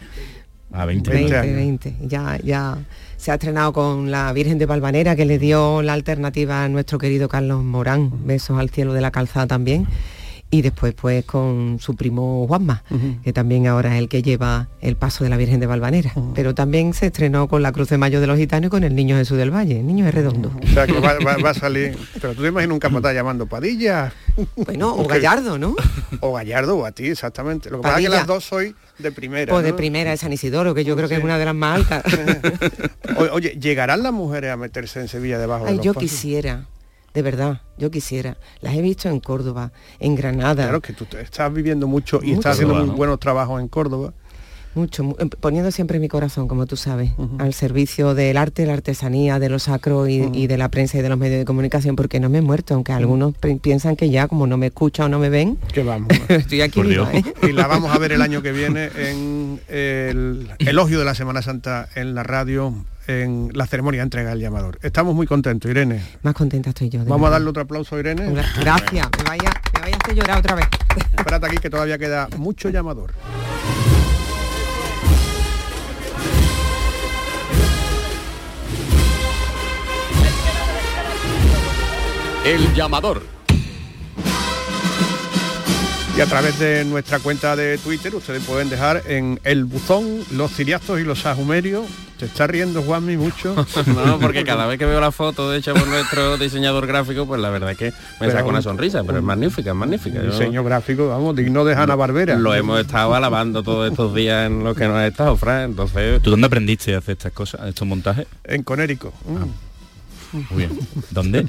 A 20, 20, 20. Ya, ya se ha estrenado con la Virgen de Valvanera, que le dio la alternativa a nuestro querido Carlos Morán. Besos al cielo de la calzada también y después pues con su primo Juanma, que también ahora es el que lleva el paso de la Virgen de Valvanera. Pero también se estrenó con la Cruz de Mayo de los Gitanos y con el Niño Jesús del Valle, el niño es redondo. O sea que va, a salir, pero tú te imaginas un capataz llamando Padilla. Bueno, o Gallardo, ¿no? O Gallardo o a ti, exactamente. Lo que pasa es que las dos soy de primera. O de primera de San Isidoro, que yo creo que es una de las más altas. Oye, ¿llegarán las mujeres a meterse en Sevilla debajo de los yo quisiera de verdad, yo quisiera. Las he visto en Córdoba, en Granada. Claro que tú estás viviendo mucho y estás haciendo muy buenos trabajos en Córdoba mucho, em, poniendo siempre mi corazón, como tú sabes, al servicio del arte, la artesanía, de lo sacro y, de la prensa y de los medios de comunicación, porque no me he muerto, aunque algunos piensan que ya, como no me escuchan o no me ven, que vamos. estoy aquí ¿eh? Y la vamos a ver el año que viene en el elogio de la Semana Santa en la radio en la ceremonia de entrega del llamador. Estamos muy contentos, Irene. Más contenta estoy yo. Vamos a darle otro aplauso a Irene. Gracias, me vaya, me vaya a hacer llorar otra vez. Espérate aquí que todavía queda mucho llamador. El llamador. Y a través de nuestra cuenta de Twitter ustedes pueden dejar en el buzón los ciriazos y los sahumerios. ¿Te está riendo Juanmi mucho? no, porque cada vez que veo la foto hecha por nuestro diseñador gráfico, pues la verdad es que me saca una sonrisa, pero es magnífica, es magnífica. Diseño gráfico, vamos, digno de Hanna Barbera. Lo hemos estado alabando todos estos días en los que nos ha estado, Fran. Entonces. ¿Tú dónde aprendiste a hacer estas cosas, estos montajes? En Conérico. Mm. Muy bien. ¿Dónde?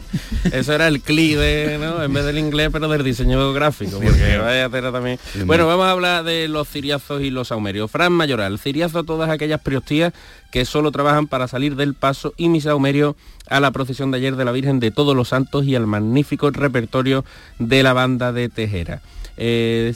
Eso era el clic de, ¿no? En vez del inglés, pero del diseño gráfico, porque vaya a hacer también. Bueno, vamos a hablar de los ciriazos y los saumerios. Fran Mayoral, ciriazo todas aquellas priostías que solo trabajan para salir del paso y mi saumerio a la procesión de ayer de la Virgen de Todos los Santos y al magnífico repertorio de la banda de Tejera. Eh,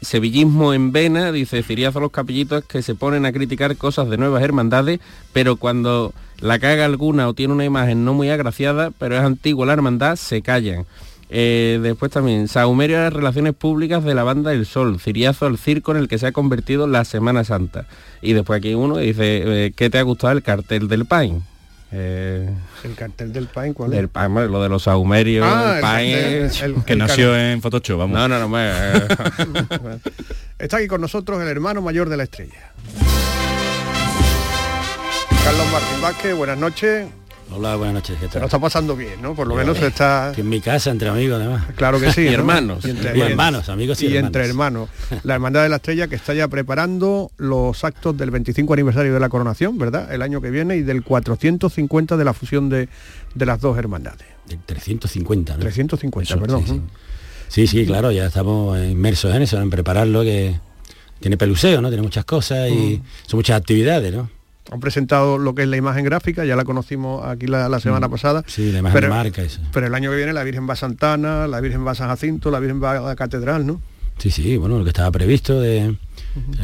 sevillismo en vena, dice Ciriazo los capillitos que se ponen a criticar cosas de nuevas hermandades, pero cuando la caga alguna o tiene una imagen no muy agraciada, pero es antigua la hermandad, se callan. Eh, después también, Saumerio a las relaciones públicas de la banda El Sol, Ciriazo al circo en el que se ha convertido la Semana Santa. Y después aquí uno dice, eh, ¿qué te ha gustado el cartel del Pain? Eh, ¿El cartel del Pain cuál es? lo de los saumerios, ah, el Pain, que nació en Photoshop, vamos. No, no, no. Me... Está aquí con nosotros el hermano mayor de la estrella. Carlos Martín Vázquez, buenas noches. Hola, buenas noches. ¿qué tal? Se lo está pasando bien, ¿no? Por lo menos está... en mi casa, entre amigos, además. Claro que sí. y hermanos. Y, hermanos, amigos y, y entre hermanos. La Hermandad de la Estrella que está ya preparando los actos del 25 aniversario de la coronación, ¿verdad? El año que viene y del 450 de la fusión de, las dos hermandades. Del 350, ¿no? 350, perdón. Sí. sí. claro, ya estamos inmersos en eso, en prepararlo, que tiene peluseo, ¿no? Tiene muchas cosas y son muchas actividades, ¿no? Han presentado lo que es la imagen gráfica, ya la conocimos aquí la, semana mm. pasada. Sí, la imagen pero, marca eso. Pero el año que viene la Virgen va a Santana, la Virgen va a San Jacinto, la Virgen va a la Catedral, ¿no? Sí, sí, bueno, lo que estaba previsto de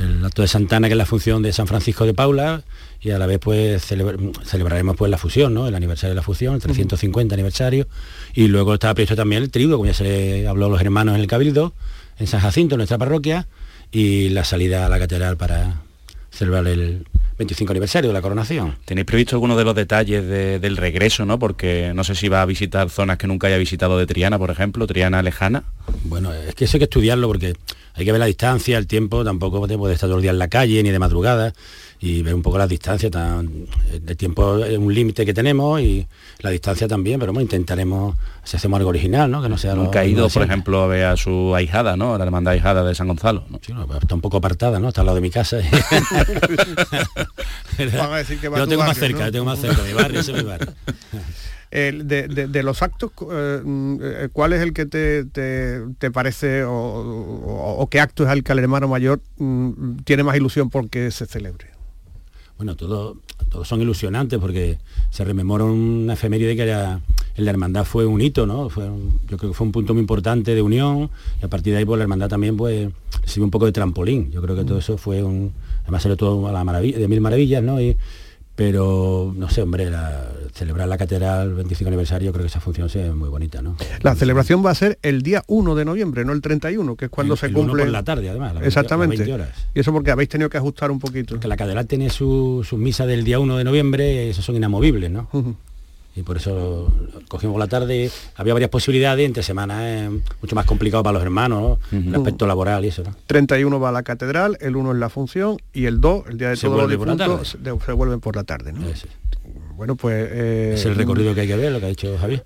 el acto de Santana, que es la función de San Francisco de Paula, y a la vez pues celebraremos pues la fusión, ¿no? El aniversario de la fusión, el 350 aniversario, y luego estaba previsto también el tributo, como ya se habló a los hermanos en el Cabildo, en San Jacinto, en nuestra parroquia, y la salida a la catedral para celebrar el 25 aniversario de la coronación. ¿Tenéis previsto algunos de los detalles del regreso, no? Porque no sé si va a visitar zonas que nunca haya visitado de Triana, por ejemplo, Triana lejana. Bueno, es que eso hay que estudiarlo porque hay que ver la distancia, el tiempo, tampoco te puede estar todo el día en la calle ni de madrugada y ver un poco las distancias, el tiempo es un límite que tenemos y la distancia también, pero bueno, intentaremos, si hacemos algo original, ¿no? Que no sea Un caído, por ejemplo, a ver a su ahijada, ¿no? La hermandad ahijada de San Gonzalo. Sí, pues está un poco apartada, ¿no? Está al lado de mi casa. Yo tengo más cerca, tengo más cerca, mi barrio, ese es mi barrio. de, los actos, eh, mm, eh, ¿cuál es el que te, parece o, qué acto es el que al hermano mayor mm, tiene más ilusión porque se celebre? Bueno, todos son ilusionantes porque se rememora una efeméride que la hermandad fue un hito, ¿no? Fue yo creo que fue un punto muy importante de unión y a partir de ahí pues la hermandad también pues recibió un poco de trampolín. Yo creo que todo eso fue un, además salió todo a la maravilla, de mil maravillas, ¿no? Pero no sé, hombre, celebrar la catedral 25 aniversario, creo que esa función es muy bonita, ¿no? La celebración va a ser el día 1 de noviembre, no el 31, que es cuando se cumple. por la tarde, además. Exactamente. horas. Y eso porque habéis tenido que ajustar un poquito. Que la catedral tiene su, misa del día 1 de noviembre, esos son inamovibles, ¿no? Y por eso cogimos la tarde. Había varias posibilidades, entre semanas es mucho más complicado para los hermanos, el aspecto laboral y eso. ¿no? 31 va a la catedral, el 1 es la función y el 2, el día de todos los difuntos, se, vuelven por la tarde. ¿no? Bueno, pues... Eh, es el recorrido que hay que ver, lo que ha dicho Javier.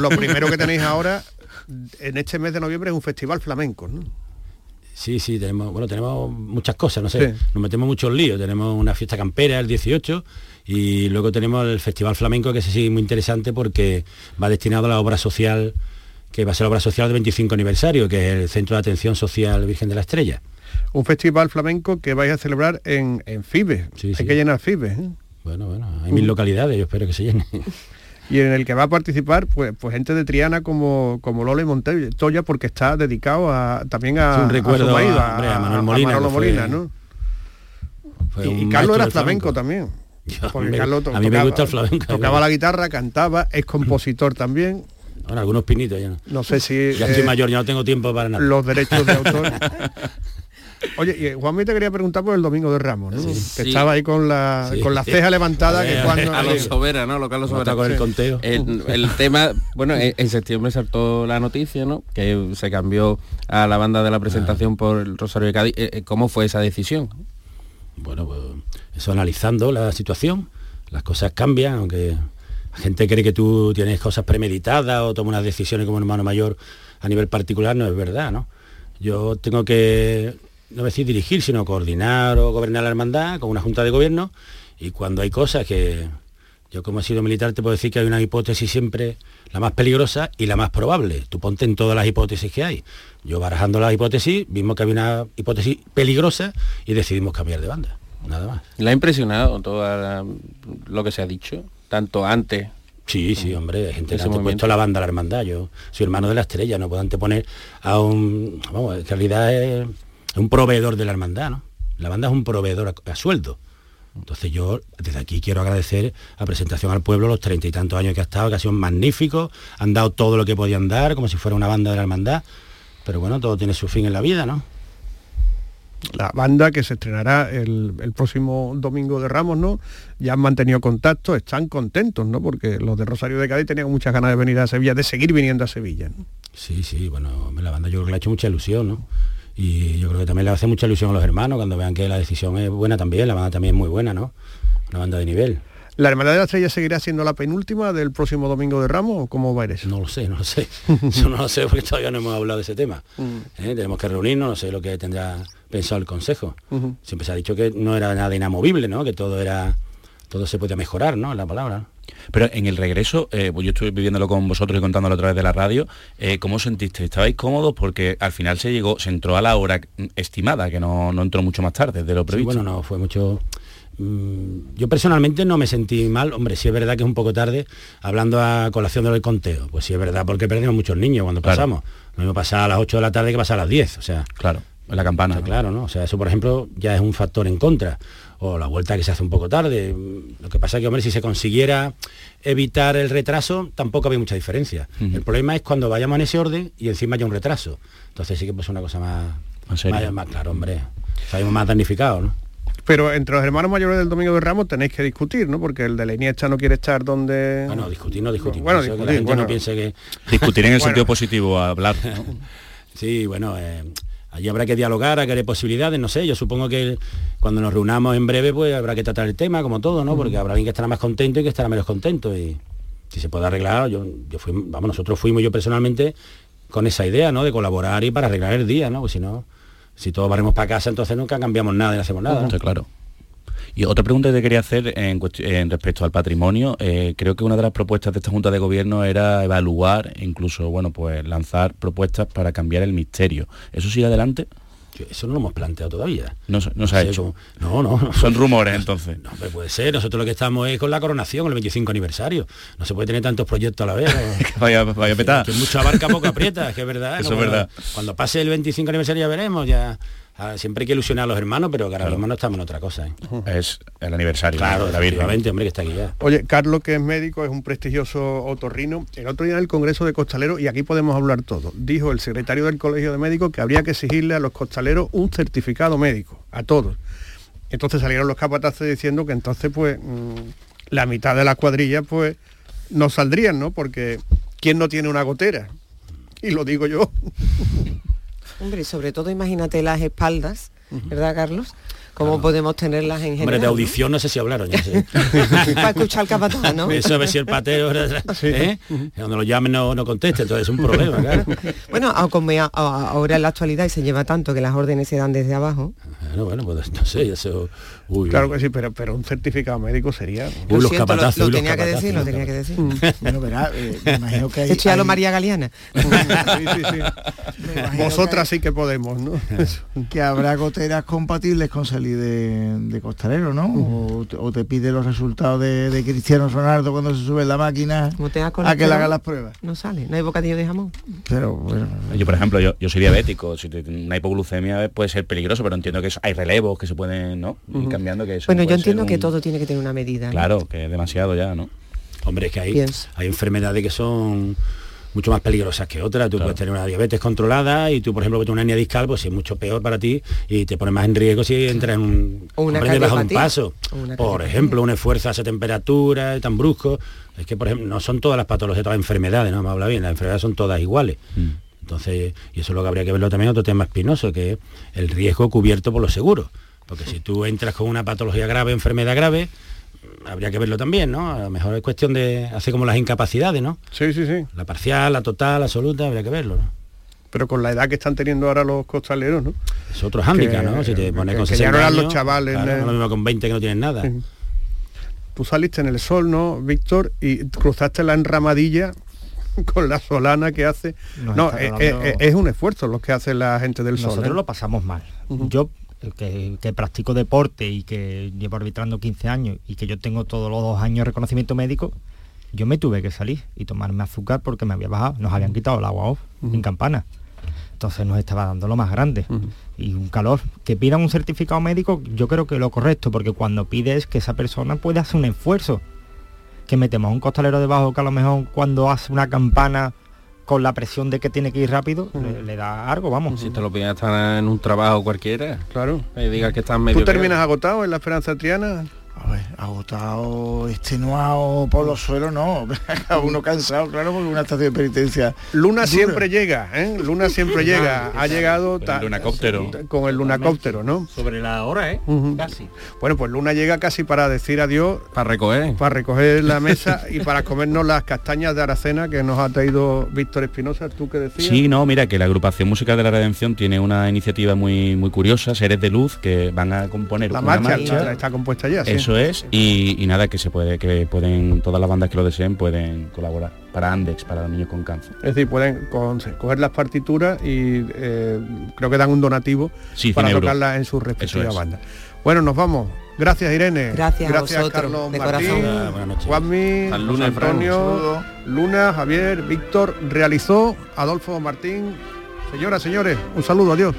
Lo, primero que tenéis ahora, en este mes de noviembre, es un festival flamenco, ¿no? Sí, sí, tenemos, bueno, tenemos muchas cosas, no sé, nos metemos muchos líos. Tenemos una fiesta campera el 18 y luego tenemos el Festival Flamenco que se sigue muy interesante porque va destinado a la obra social, que va a ser la obra social del 25 aniversario, que es el Centro de Atención Social Virgen de la Estrella. Un festival flamenco que vais a celebrar en, en Fibe. hay que llenar Fibe. ¿eh? Bueno, bueno, hay mil localidades, yo espero que se llene. y en el que va a participar pues, pues gente de Triana como, como Lola y Montoya porque está dedicado a, también a, un recuerdo a, Manuel Molina, ¿no? y, Carlos era flamenco también a mí me gusta el flamenco. Tocaba la guitarra, cantaba, es compositor también. Bueno, algunos pinitos ya no. No sé si... Ya estoy eh, mayor, ya no tengo tiempo para nada. Los derechos de autor. Oye, y Juan te quería preguntar por el Domingo de Ramos, ¿no? que estaba ahí con la, con la ceja levantada. que cuando, a los Sobera, ¿no? Lo Carlos Sobera. con el conteo. El, tema, bueno, en septiembre saltó la noticia, ¿no? Que se cambió a la banda de la presentación por el Rosario de Cádiz. Eh, eh, ¿Cómo fue esa decisión? Bueno, pues analizando la situación, las cosas cambian, aunque la gente cree que tú tienes cosas premeditadas o tomas unas decisiones como hermano mayor a nivel particular, no es verdad, ¿no? Yo tengo que, no decir dirigir, sino coordinar o gobernar la hermandad con una junta de gobierno y cuando hay cosas que yo como he sido militar te puedo decir que hay una hipótesis siempre la más peligrosa y la más probable. Tú ponte en todas las hipótesis que hay. Yo barajando las hipótesis, vimos que había una hipótesis peligrosa y decidimos cambiar de banda nada más. ¿Le ha impresionado todo lo que se ha dicho? Tanto antes Sí, sí, hombre, gente que ha puesto la banda a la hermandad. Yo soy hermano de la estrella, no puedo anteponer a un. Vamos, en realidad es un proveedor de la hermandad, ¿no? La banda es un proveedor a, sueldo. Entonces yo desde aquí quiero agradecer a Presentación al Pueblo los treinta y tantos años que ha estado, que ha sido magnífico, han dado todo lo que podían dar, como si fuera una banda de la hermandad. Pero bueno, todo tiene su fin en la vida, ¿no? La banda que se estrenará el, próximo domingo de Ramos, ¿no? Ya han mantenido contacto, están contentos, ¿no? Porque los de Rosario de Cádiz tenían muchas ganas de venir a Sevilla, de seguir viniendo a Sevilla. Sí, sí, bueno, la banda yo creo que le ha hecho mucha ilusión, ¿no? Y yo creo que también le hace mucha ilusión a los hermanos cuando vean que la decisión es buena también, la banda también es muy buena, ¿no? Una banda de nivel. ¿La Hermandad de la Estrella seguirá siendo la penúltima del próximo domingo de Ramos o cómo va a ir eso? No lo sé, no lo sé. Yo no lo sé porque todavía no hemos hablado de ese tema. Mm. ¿Eh? Tenemos que reunirnos, no sé lo que tendrá pensado el Consejo. Siempre se ha dicho que no era nada inamovible, ¿no? Que todo era todo se puede mejorar, ¿no? La palabra. Pero en el regreso, eh, pues yo estuve viviéndolo con vosotros y contándolo a través de la radio, eh, ¿cómo sentiste? ¿Estabais cómodos? Porque al final se llegó, se entró a la hora estimada, que no, no entró mucho más tarde de lo previsto. bueno, no, fue mucho yo personalmente no me sentí mal, hombre, si es verdad que es un poco tarde, hablando a colación del conteo, pues sí es verdad, porque perdimos muchos niños cuando pasamos. Lo mismo pasar a las 8 de la tarde que pasar a las 10, o sea. Claro, en la campana. Claro, ¿no? O sea, eso por ejemplo ya es un factor en contra. O la vuelta que se hace un poco tarde. Lo que pasa es que, hombre, si se consiguiera evitar el retraso, tampoco había mucha diferencia. El problema es cuando vayamos en ese orden y encima haya un retraso. Entonces sí que pues una cosa más, más, más claro, hombre. Salimos más damnificados, ¿no? Pero entre los hermanos mayores del Domingo de Ramos tenéis que discutir, ¿no? Porque el de la Iniesta no quiere estar donde... Bueno, discutir no discutir. Bueno, discutir, no piense que... Discutir en el sentido positivo, hablar. sí, bueno, eh, allí habrá que dialogar, habrá posibilidades, no sé, yo supongo que cuando nos reunamos en breve pues habrá que tratar el tema, como todo, ¿no? Porque habrá alguien que estará más contento y que estará menos contento. Y si se puede arreglar, yo, yo fui, vamos, nosotros fuimos yo personalmente con esa idea, ¿no? De colaborar y para arreglar el día, ¿no? Pues si no si todos barremos para casa, entonces nunca cambiamos nada y no hacemos nada. claro. Y otra pregunta que te quería hacer en, respecto al patrimonio, eh, creo que una de las propuestas de esta Junta de Gobierno era evaluar, incluso, bueno, pues lanzar propuestas para cambiar el misterio. ¿Eso sigue adelante? Eso no lo hemos planteado todavía. No, no se ha hecho. no, no. Son rumores entonces. No, puede ser. Nosotros lo que estamos es con la coronación, el 25 aniversario. No se puede tener tantos proyectos a la vez. vaya, vaya petar. Que, mucha barca poco aprieta, que es verdad. Eso es verdad. Cuando pase el 25 aniversario ya veremos, ya Ah, siempre hay que ilusionar a los hermanos, pero ahora mismo no estamos en otra cosa. ¿eh? Es el aniversario. Claro, de la hombre, que está aquí ya. Oye, Carlos, que es médico, es un prestigioso otorrino. El otro día en el Congreso de Costaleros, y aquí podemos hablar todo, dijo el secretario del Colegio de Médicos que habría que exigirle a los costaleros un certificado médico, a todos. Entonces salieron los capataces diciendo que entonces, pues, mm, la mitad de las cuadrillas, pues, no saldrían, ¿no? Porque ¿quién no tiene una gotera? Y lo digo yo. Hombre, sobre todo imagínate las espaldas, ¿verdad, Carlos? ¿Cómo podemos tenerlas en general? Hombre, de audición no sé si hablaron ya. Para escuchar el capataz, ¿no? Eso a ver si el pateo, ¿eh? Cuando lo llamen no, no conteste, entonces es un problema, claro. Bueno, como ahora en la actualidad y se lleva tanto que las órdenes se dan desde abajo. Bueno, bueno, pues no sé, eso... claro que sí, pero, pero un certificado médico sería... Uy, los capatazos, lo, tenía que decir, lo tenía que decir. bueno, verá, eh, me imagino que hay... Esto ya lo María Galeana. sí, sí, sí. Vosotras sí que podemos, ¿no? que habrá goteras compatibles con salir de, costalero, ¿no? O, te pide los resultados de, Cristiano Ronaldo cuando se sube en la máquina a que le haga las pruebas. No sale, no hay bocadillo de jamón. Pero bueno. Yo, por ejemplo, yo, soy diabético, si una hipoglucemia puede ser peligroso, pero entiendo que hay relevos que se pueden, ¿no? Ir cambiando que eso Bueno, yo entiendo que todo tiene que tener una medida. Claro, que es demasiado ya, ¿no? Hombre, es que hay, hay enfermedades que son mucho más peligrosas que otras. Tú puedes tener una diabetes controlada y tú, por ejemplo, que una hernia discal, pues es mucho peor para ti y te pone más en riesgo si entras en un, una bajo un paso. Por ejemplo, un esfuerzo a esa temperatura tan brusco. Es que, por ejemplo, no son todas las patologías, todas las enfermedades, no me habla bien, las enfermedades son todas iguales. Mm. Entonces, y eso es lo que habría que verlo también otro tema espinoso, que es el riesgo cubierto por los seguros. Porque si tú entras con una patología grave, enfermedad grave, habría que verlo también, ¿no? A lo mejor es cuestión de hacer como las incapacidades, ¿no? Sí, sí, sí. La parcial, la total, la absoluta, habría que verlo, ¿no? Pero con la edad que están teniendo ahora los costaleros, ¿no? Es otro hándicap, ¿no? Si te pones con que ya no eran los chavales. Claro, lo mismo con 20 que no tienen nada. Tú saliste en el sol, ¿no, Víctor? Y cruzaste la enramadilla con la solana que hace. no, eh, eh, es, un esfuerzo lo que hace la gente del sol. Nosotros ¿eh? lo pasamos mal. Yo que, practico deporte y que llevo arbitrando 15 años y que yo tengo todos los dos años reconocimiento médico, yo me tuve que salir y tomarme azúcar porque me había bajado, nos habían quitado el agua off en campana. Entonces nos estaba dando lo más grande. Y un calor. Que pidan un certificado médico, yo creo que lo correcto, porque cuando pides que esa persona puede hacer un esfuerzo. Que metemos un costalero debajo que a lo mejor cuando hace una campana con la presión de que tiene que ir rápido, le, da algo, vamos. Si te lo piden estar en un trabajo cualquiera. Claro. Y diga que estás medio... ¿Tú terminas agotado en la Esperanza Triana? A ver, agotado, extenuado por los suelos, no. uno cansado, claro, porque una estación de penitencia. Luna siempre llega, ¿eh? Luna siempre llega. Ha llegado con el lunacóptero. Con el lunacóptero, ¿no? Sobre la hora, ¿eh? Casi. Bueno, pues Luna llega casi para decir adiós. Para recoger. Para recoger la mesa y para comernos las castañas de Aracena que nos ha traído Víctor Espinosa. ¿Tú qué decías? Sí, no, mira, que la agrupación Música de la Redención tiene una iniciativa muy, muy curiosa, Seres de Luz, que van a componer la una marcha. está compuesta ya. Eso es. Y, nada, que se puede, que pueden, todas las bandas que lo deseen pueden colaborar para Andex, para los niños con cáncer. Es decir, pueden coger las partituras y eh, creo que dan un donativo para tocarlas en su respectiva banda. Bueno, nos vamos. Gracias Irene. Gracias, Gracias a Carlos de Martín, corazón. Juanmi, Al. Antonio, Luna, Javier, Víctor, realizó Adolfo Martín. Señoras, señores, un saludo, adiós.